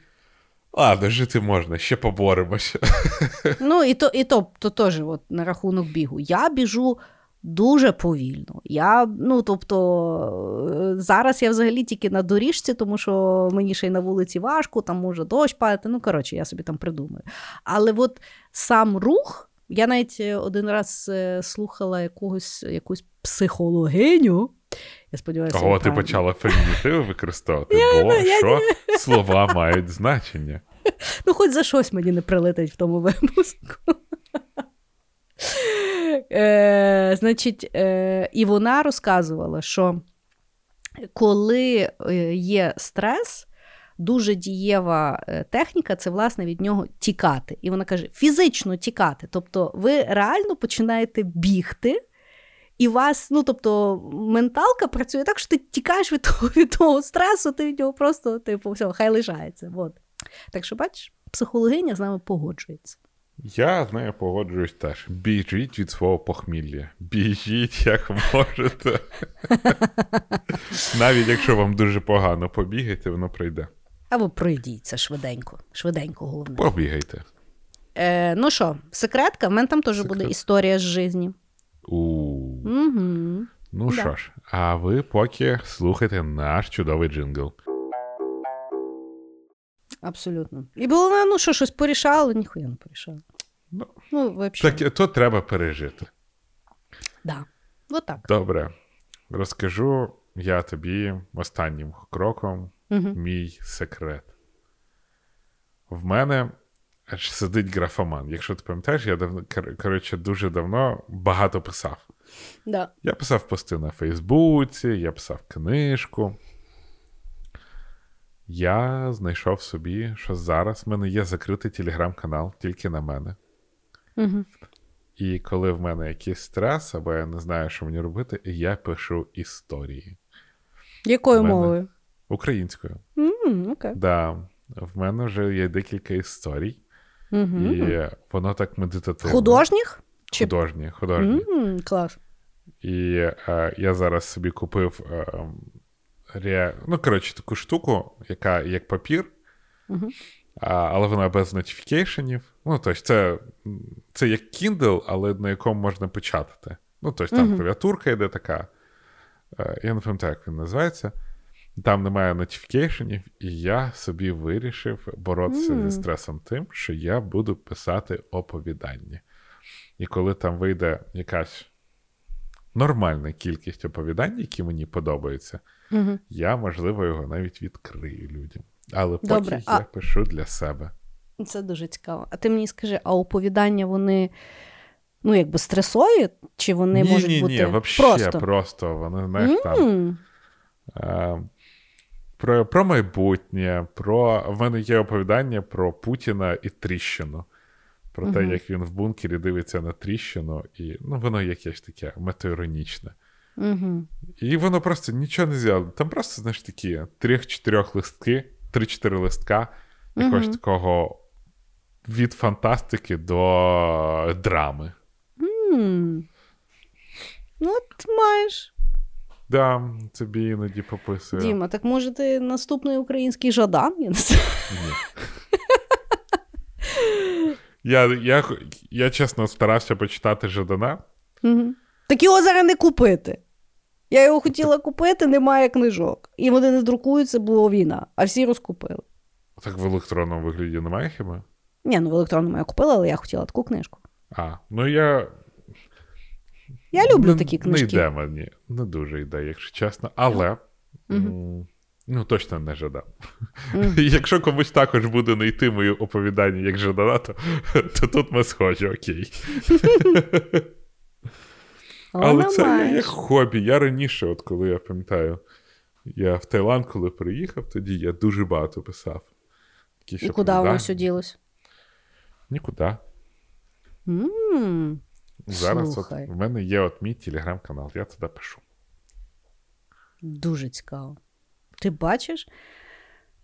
Ладно, жити можна, ще поборемося. Ну, і то і то, то теж от, на рахунок бігу. Я біжу дуже повільно. Я, ну, тобто, Зараз я взагалі тільки на доріжці, тому що мені ще й на вулиці важко, там може дощ падати. Ну, коротше, я собі там придумаю. Але от сам рух. Я навіть е, один раз е, слухала якогось, якусь психологиню. Я сподіваюся, Ого, ти почала фемінітиви використовувати, бо що слова мають значення. Ну, хоч за щось мені не прилетить в тому випуску. Е, Значить, е, і вона розказувала, що коли е, є стрес, дуже дієва е, техніка це, власне, від нього тікати. І вона каже: фізично тікати. Тобто, ви реально починаєте бігти. І вас, ну тобто, менталка працює так, що ти тікаєш від того від того стресу, ти від нього просто, типу, все, хай лишається. От. Так що, бачиш, психологиня з нами погоджується. Я з нею погоджуюсь теж. Біжіть від свого похмілля. Біжіть, як можете. Навіть якщо вам дуже погано побігайте, воно прийде. Або пройдіться швиденько. Швиденько, головне. Побігайте. Е, Ну що, секретка? В мене там теж Секрет. буде історія з житті. Угу. Ну що ж, а ви поки слухайте наш чудовий джингл. Абсолютно. І було, ну що, щось порішало, ніхуя не порішало. Ну, ну вообще. Так, то треба пережити. Да. Вот так. Добре. Розкажу я тобі останнім кроком угу. мій секрет. В мене аж сидить графоман. Якщо ти пам'ятаєш, я давно, коротше, дуже давно багато писав. Да. Я писав пости на Фейсбуці, я писав книжку. Я знайшов собі, що зараз в мене є закритий телеграм-канал тільки на мене. Угу. І коли в мене якийсь стрес, або я не знаю, що мені робити, я пишу історії. Якою мене... мовою? Українською. Mm, okay. Да. В мене вже є декілька історій, mm-hmm. і воно так медитативно. Художніх? Художні, художні. Mm, клас. І е, я зараз собі купив е, ре... ну, коротше, таку штуку, яка як папір, mm-hmm. а, але вона без нотифікейшенів. Ну, тобто, це це як Kindle, але на якому можна печатати. Ну, тобто, там клавіатурка йде така. Е, я не пам'ятаю, як він називається. Там немає нотифікейшенів, і я собі вирішив боротися mm. зі стресом тим, що я буду писати оповідання. І коли там вийде якась нормальна кількість оповідань, які мені подобаються, mm-hmm. я, можливо, його навіть відкрию людям. Але поки Добре, я а... пишу для себе. Це дуже цікаво. А ти мені скажи, а оповідання вони. Ну, якби стресові, чи вони ні, можуть ні, бути. Ні, просто. просто вони, знаєш, mm. там. Е, про про майбутнє, про в мене є оповідання про Путіна і Тріщину. Про uh-huh. те, як він в бункері дивиться на тріщину, і ну, воно якесь таке метаіронічне. Uh-huh. І воно просто нічого не зробило. Там просто, знаєш, такі трьох-чотирьох листки, три-чотири листка, якогось такого від фантастики до драми. Mm. От маєш. Да, тобі іноді пописує. Діма, так може ти наступний український Жадан? Я не знаю. Ні. Я, я, я чесно старався почитати Жадана. Угу. Так його зараз не купити. Я його хотіла купити, немає книжок. І вони не друкуються, була війна, а всі розкупили. Так в електронному вигляді немає хіба? Ні, ну в електронному я купила, але я хотіла таку книжку. А, ну я я люблю не, такі книжки. Не йде мені, не дуже йде, якщо чесно. Але mm-hmm. Ну, точно не Жадан. Mm-hmm. Якщо комусь також буде не йти моє оповідання як Жадана, то, то тут ми схожі, окей. Але це як хобі. Я раніше, от коли я пам'ятаю, я в Таїланд, коли приїхав, тоді я дуже багато писав. І куди воно все ділось? Нікуди. Mm. Зараз от в мене є от мій телеграм-канал, я туди пишу. Дуже цікаво. Ти бачиш?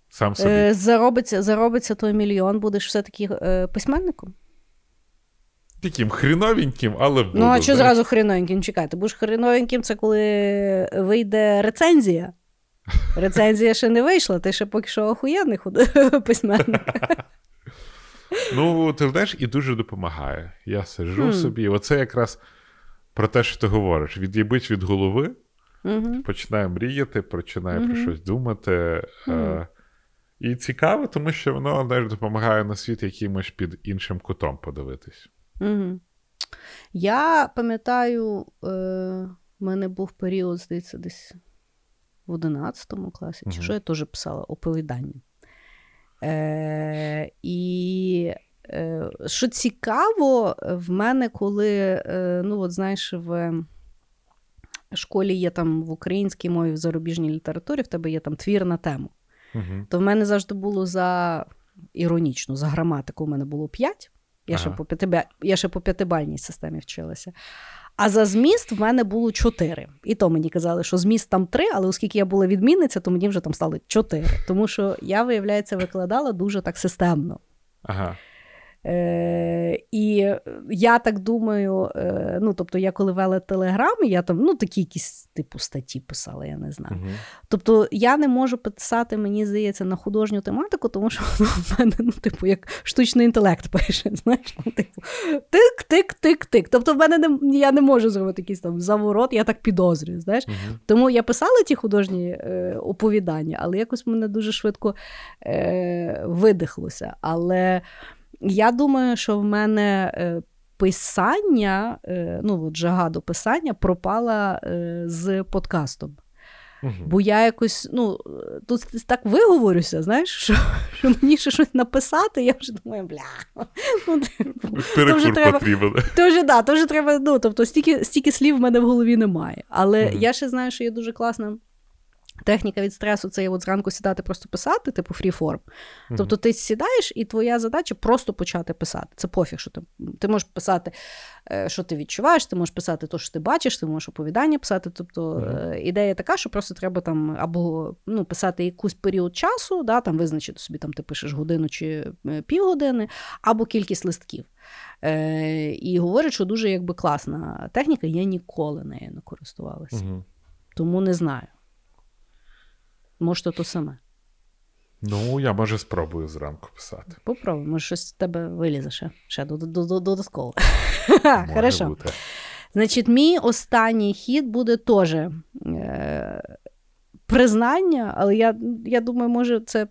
Сам собі. Е, заробиться заробиться той мільйон, будеш все-таки е, письменником? Таким хріновеньким, але буду. Ну, а що зразу хріновеньким? Чекайте, ж хріновеньким це коли вийде рецензія. Рецензія ще не вийшла, ти ще поки що охуєнний письменник. Ну, ти знаєш, і дуже допомагає. Я сижу mm. собі. Оце якраз про те, що ти говориш: від'їбить від голови, mm-hmm. починаю мріяти, починаю mm-hmm. про щось думати. Е- і цікаво, тому що воно знаєш, допомагає на світ якимось під іншим кутом подивитись. Угу. Я пам'ятаю, е, в мене був період, здається, десь в 11 класі, угу. чи що я теж писала оповідання. Е, І е, що цікаво, в мене, коли, е, ну, от знаєш, в школі є там в українській мові, в зарубіжній літературі, в тебе є там твір на тему. Угу. То в мене завжди було за іронічно, за граматику у мене було 5. Я, ага. ще по п'яти, я ще по п'ятибальній системі вчилася. А за зміст в мене було чотири. І то мені казали, що зміст там три, але оскільки я була відмінниця, то мені вже там стали чотири. Тому що я, виявляється, викладала дуже так системно. Ага. Е, І я так думаю, е, ну тобто, я коли вела телеграми, я там ну такі якісь типу статті писала, я не знаю. uh Тобто я не можу писати, мені здається, на художню тематику, тому що ну, в мене, ну, типу, як штучний інтелект пише. знаєш, ну, типу, Тик-тик-тик-тик. Тобто, в мене не я не можу зробити якийсь там заворот, я так підозрюю. знаєш. uh Тому я писала ті художні е, оповідання, але якось мене дуже швидко е, видихлося. Але я думаю, що в мене е, писання, е, ну от жага до писання пропала е, з подкастом. Угу. Бо я якось, ну, тут так виговорюся, знаєш, що що мені ще щось написати, я вже думаю, бля. ну, то вже треба, то вже, да, то вже треба, ну, тобто стільки стільки слів в мене в голові немає. Але угу. я ще знаю, що є дуже класна Техніка від стресу це є от зранку сідати, просто писати, типу фріформ. Mm-hmm. Тобто ти сідаєш, і твоя задача просто почати писати. Це пофіг, що ти ти можеш писати, е, що ти відчуваєш, ти можеш писати те, що ти бачиш, ти можеш оповідання писати. Тобто mm-hmm. ідея така, що просто треба там або ну, писати якийсь період часу, да, там визначити собі, там ти пишеш годину чи е, півгодини, або кількість листків. Е, І говорять, що дуже якби класна техніка, я ніколи нею не користувалася. Mm-hmm. Тому не знаю. Може, то то саме. Ну, я може спробую зранку писати. Попробуй, може, щось з тебе вилізе ще ще додатково. Хорошо. Значить, мій останній хід буде теж е, признання, але я я думаю, може, це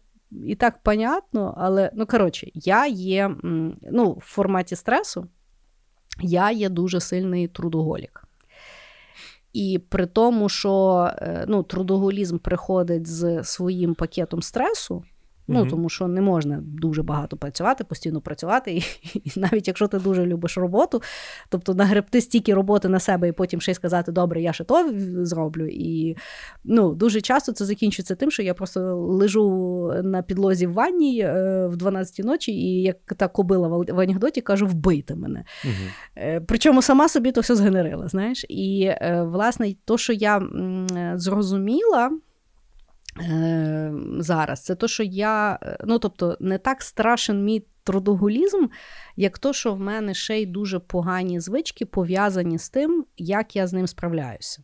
і так понятно, але ну, коротше, я є ну, в форматі стресу, я є дуже сильний трудоголік. І при тому, що е, ну, трудоголізм приходить з своїм пакетом стресу, Ну, тому що не можна дуже багато працювати, постійно працювати. І, і навіть якщо ти дуже любиш роботу, тобто нагребти стільки роботи на себе і потім ще й сказати, добре, я ще то зроблю. І ну, дуже часто це закінчується тим, що я просто лежу на підлозі в ванні е, в 12 ночі, і як та кобила в анекдоті кажу, вбийте мене. Угу. Е, причому сама собі то все згенерила. знаєш. І, е, власне, то, що я м, зрозуміла. Е, зараз. Це то, що я, е, ну тобто, не так страшен мій трудоголізм, як то, що в мене ще й дуже погані звички пов'язані з тим, як я з ним справляюся.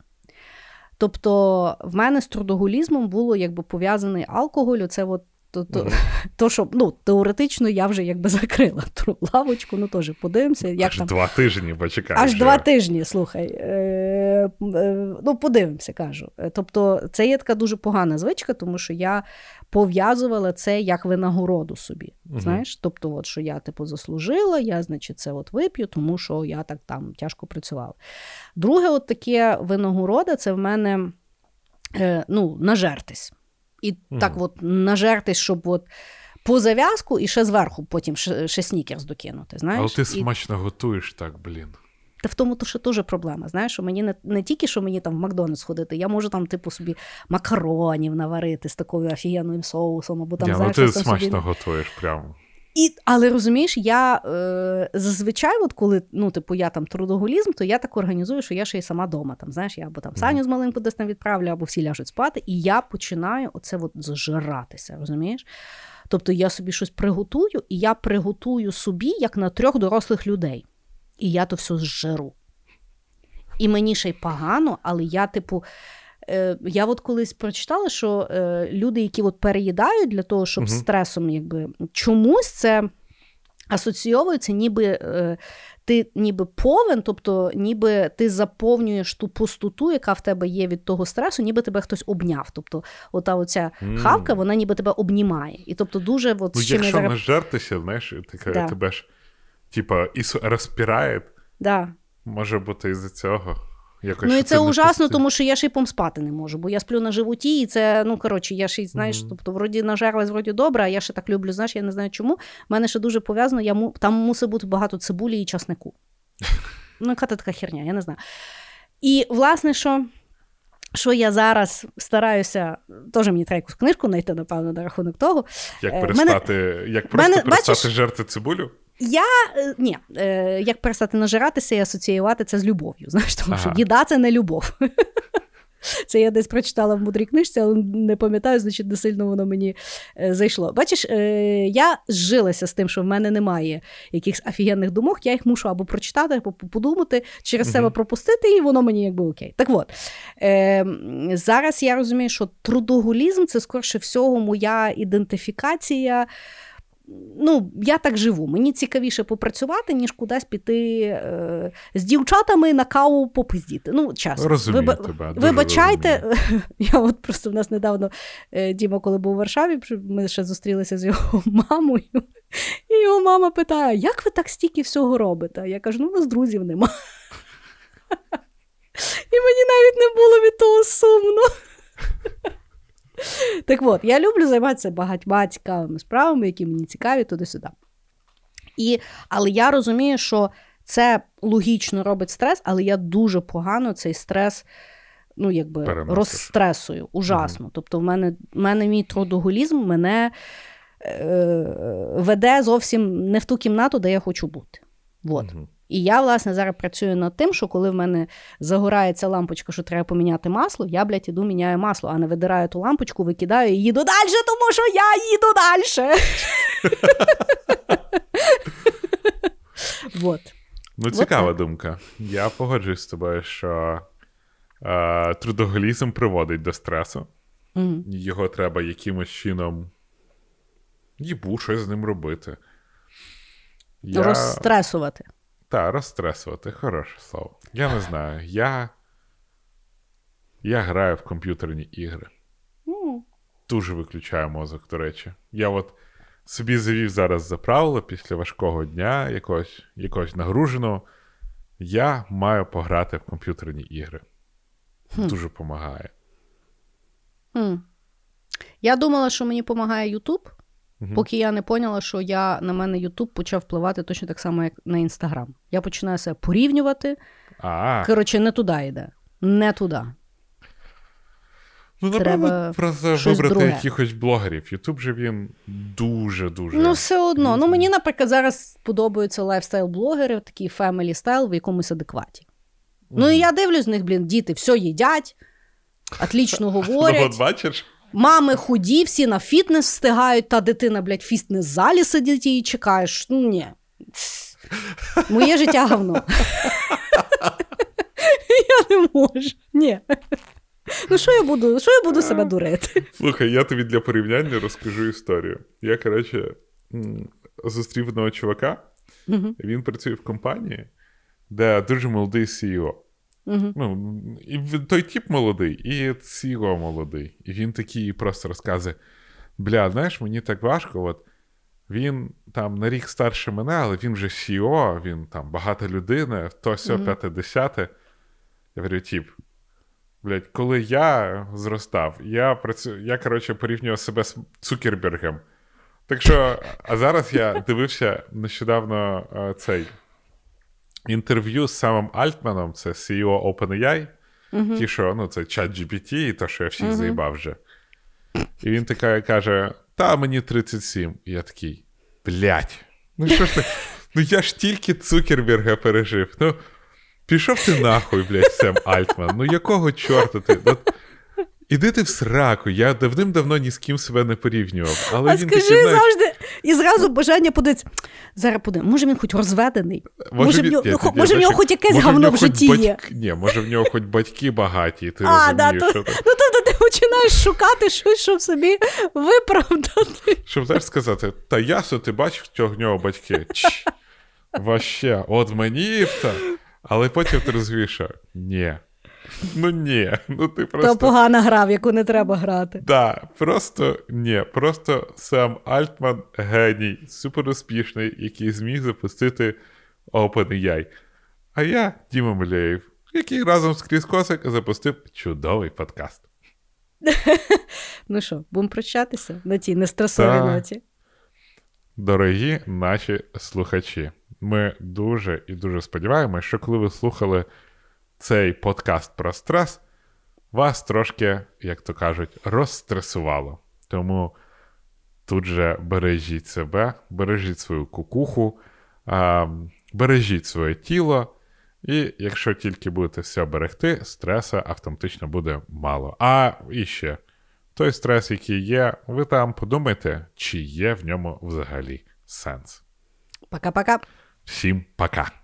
Тобто, в мене з трудоголізмом було якби пов'язаний алкоголь. Це от то, то, mm то, що ну, теоретично я вже якби закрила ту лавочку, ну теж подивимося. як Аж там... два тижні почекай. Аж два тижні, слухай. Е, е, Ну, подивимося, кажу. Е, тобто, це є така дуже погана звичка, тому що я пов'язувала це як винагороду собі. mm Знаєш, тобто, от, що я типу заслужила, я, значить, це от вип'ю, тому що я так там тяжко працювала. Друге, от таке винагорода це в мене е, ну, нажертись. І mm. так от нажертись, щоб от по зав'язку і ще зверху потім ще, ще снікерс докинути. знаєш. Але ти смачно і... готуєш так, блін. Та в тому то ще теж проблема. Знаєш, що мені не не тільки що мені там в Макдональдс ходити, я можу там, типу, собі макаронів наварити з такою офігенним соусом, або там yeah, знаєш, ну ти смачно собі... готуєш прямо. І, Але розумієш, я е, зазвичай, от коли ну, типу, я там трудоголізм, то я так організую, що я ще й сама вдома. Там, знаєш, я або там Саню з маленьку десь там відправлю, або всі ляжуть спати, і я починаю оце от зжиратися, розумієш? Тобто я собі щось приготую, і я приготую собі як на трьох дорослих людей. і я то все зжеру. І мені ще й погано, але я, типу, е, я от колись прочитала, що е, люди, які от переїдають для того, щоб угу. стресом, якби чомусь це асоційовується, ніби е, ти ніби повен, тобто ніби ти заповнюєш ту пустоту, яка в тебе є від того стресу, ніби тебе хтось обняв. Тобто, ота оця mm. хавка, вона ніби тебе обнімає. І тобто дуже от, ну, Якщо зараз... нажертися, знаєш, така, да. тебе ж типа і розпирає, да. може бути із-за цього. Якось, ну і це ужасно, тому що я ще й помспати не можу, бо я сплю на животі, і це, ну коротше, я ще знаєш, mm-hmm. тобто, вроді нажерлась, вроді добре, а я ще так люблю, знаєш, я не знаю чому. У мене ще дуже пов'язано, я, там мусить бути багато цибулі і часнику. Ну, яка така херня, я не знаю. І, власне, що. Що я зараз стараюся, теж мені треба якусь книжку знайти, напевно, на рахунок того. Як е, перестати мене, як просто мене, перестати бачиш, жерти цибулю? Я е, ні, е, як перестати нажиратися і асоціювати це з любов'ю. Знаєш, тому ага. що їда це не любов. Це я десь прочитала в мудрій книжці, але не пам'ятаю, значить, не сильно воно мені е, зайшло. Бачиш, я зжилася з тим, що в мене немає якихось офігенних думок, я їх мушу або прочитати, або подумати, через себе пропустити, і воно мені якби окей. Так от, зараз я розумію, що трудоголізм це скорше всього моя ідентифікація ну, я так живу. Мені цікавіше попрацювати, ніж кудись піти е, з дівчатами на каву попиздіти. Ну, чесно. Розумію Виба... тебе. Вибачайте, розумію. я от просто в нас недавно е, Діма, коли був у Варшаві, ми ще зустрілися з його мамою. І його мама питає: як ви так стільки всього робите? Я кажу, ну у нас друзів нема. І мені навіть не було від того сумно. Так от, я люблю займатися багатьма цікавими справами, які мені цікаві туди-сюди. І, Але я розумію, що це логічно робить стрес, але я дуже погано цей стрес ну, якби, розстресую. Ужасно. mm Тобто, в мене в мене мій трудоголізм мене е, веде зовсім не в ту кімнату, де я хочу бути. Вот. mm і я, власне, зараз працюю над тим, що коли в мене загорається лампочка, що треба поміняти масло, я, блядь, іду міняю масло, а не видираю ту лампочку, викидаю і їду далі, тому що я їду далі. Вот. Ну, цікава вот думка. Я погоджуюсь з тобою, що е, трудоголізм приводить до стресу. Mm. Його треба якимось чином їбу щось з ним робити. Я... Розстресувати. Так, розстресувати, хороше слово. Я не знаю. Я я граю в комп'ютерні ігри. Mm. Дуже виключаю мозок, до речі. Я от собі завів зараз за правило після важкого дня, якогось якогось нагруженого. Я маю пограти в комп'ютерні ігри. Mm. Дуже допомагає. Mm. Я думала, що мені допомагає YouTube. Угу. Поки я не поняла, що я на мене Ютуб почав впливати точно так само, як на Інстаграм. Я починаю себе порівнювати. А-а. Коротше, не туди йде. Не туди. Ну, напевно, просто вибрати друге. якихось блогерів. Ютуб же він дуже-дуже. Ну, все одно. Ну, Мені, наприклад, зараз подобаються lifestyle-блогери, такі family style в якомусь адекваті. Угу. Ну, і я дивлюсь з них, блін, діти все їдять, отлично говорять. Ну, от бачиш? Мами худі, всі на фітнес встигають, та дитина, блядь, в фітнес-залі сидить і чекаєш. Ну, ні. Моє життя говно. Я не можу. Ні. Ну, що я буду що я буду себе дурити? Слухай, я тобі для порівняння розкажу історію. Я, коротше, зустрів одного чувака, він працює в компанії, де дуже молодий CEO. Угу. Ну, І той тип молодий, і Сіго молодий. І він такий просто розказує: бля, знаєш, мені так важко. от Він там на рік старше мене, але він вже CEO, він там багата людина, то сьо угу. п'яте десяте. Я говорю, тіп, блядь, коли я зростав, я працю... я коротше, порівнював себе з Цукербергом. Так що, а зараз я дивився нещодавно а, цей інтерв'ю з самим Альтманом, це CEO OpenAI, uh-huh. ті, що ну, це чат GPT, і то, що я всіх uh-huh. заїбав вже. І він така каже: Та мені 37. І я такий, блядь, ну що ж ти? Ну я ж тільки Цукерберга пережив. Ну, пішов ти нахуй, блядь, Сем Альтман. Ну якого чорта ти? Ну, Іди ти в сраку, я давним-давно ні з ким себе не порівнював. Але а він скажи такий, завжди, і зразу бажання подивитися. Зараз подивимо, може він хоч розведений, може, в він- нього, ну, може в нього хоч якесь може, в говно в житті батьки- є. Ні, може в нього хоч батьки багаті, ти А, да, то, ну тобто ти починаєш шукати щось, щоб собі виправдати. Щоб знаєш сказати, та ясно, ти бачив, що в нього батьки. Чш, Ваще, от мені б. Але потім ти розумієш, ні. Ну ні. Ну ти просто. То погана гра, в яку не треба грати. Да, просто ні. Просто сам Альтман геній, супер успішний, який зміг запустити OpenAI. А я, Діма Миляєв, який разом з Кріс Косик запустив чудовий подкаст. Ну що, будемо прощатися на тій нестресовій ноті. Дорогі наші слухачі, ми дуже і дуже сподіваємося, що коли ви слухали цей подкаст про стрес, вас трошки, як то кажуть, розстресувало. Тому тут же бережіть себе, бережіть свою кукуху, бережіть своє тіло. І якщо тільки будете все берегти, стреса автоматично буде мало. А і ще той стрес, який є, ви там подумайте, чи є в ньому взагалі сенс. Пока-пока. Всім пока!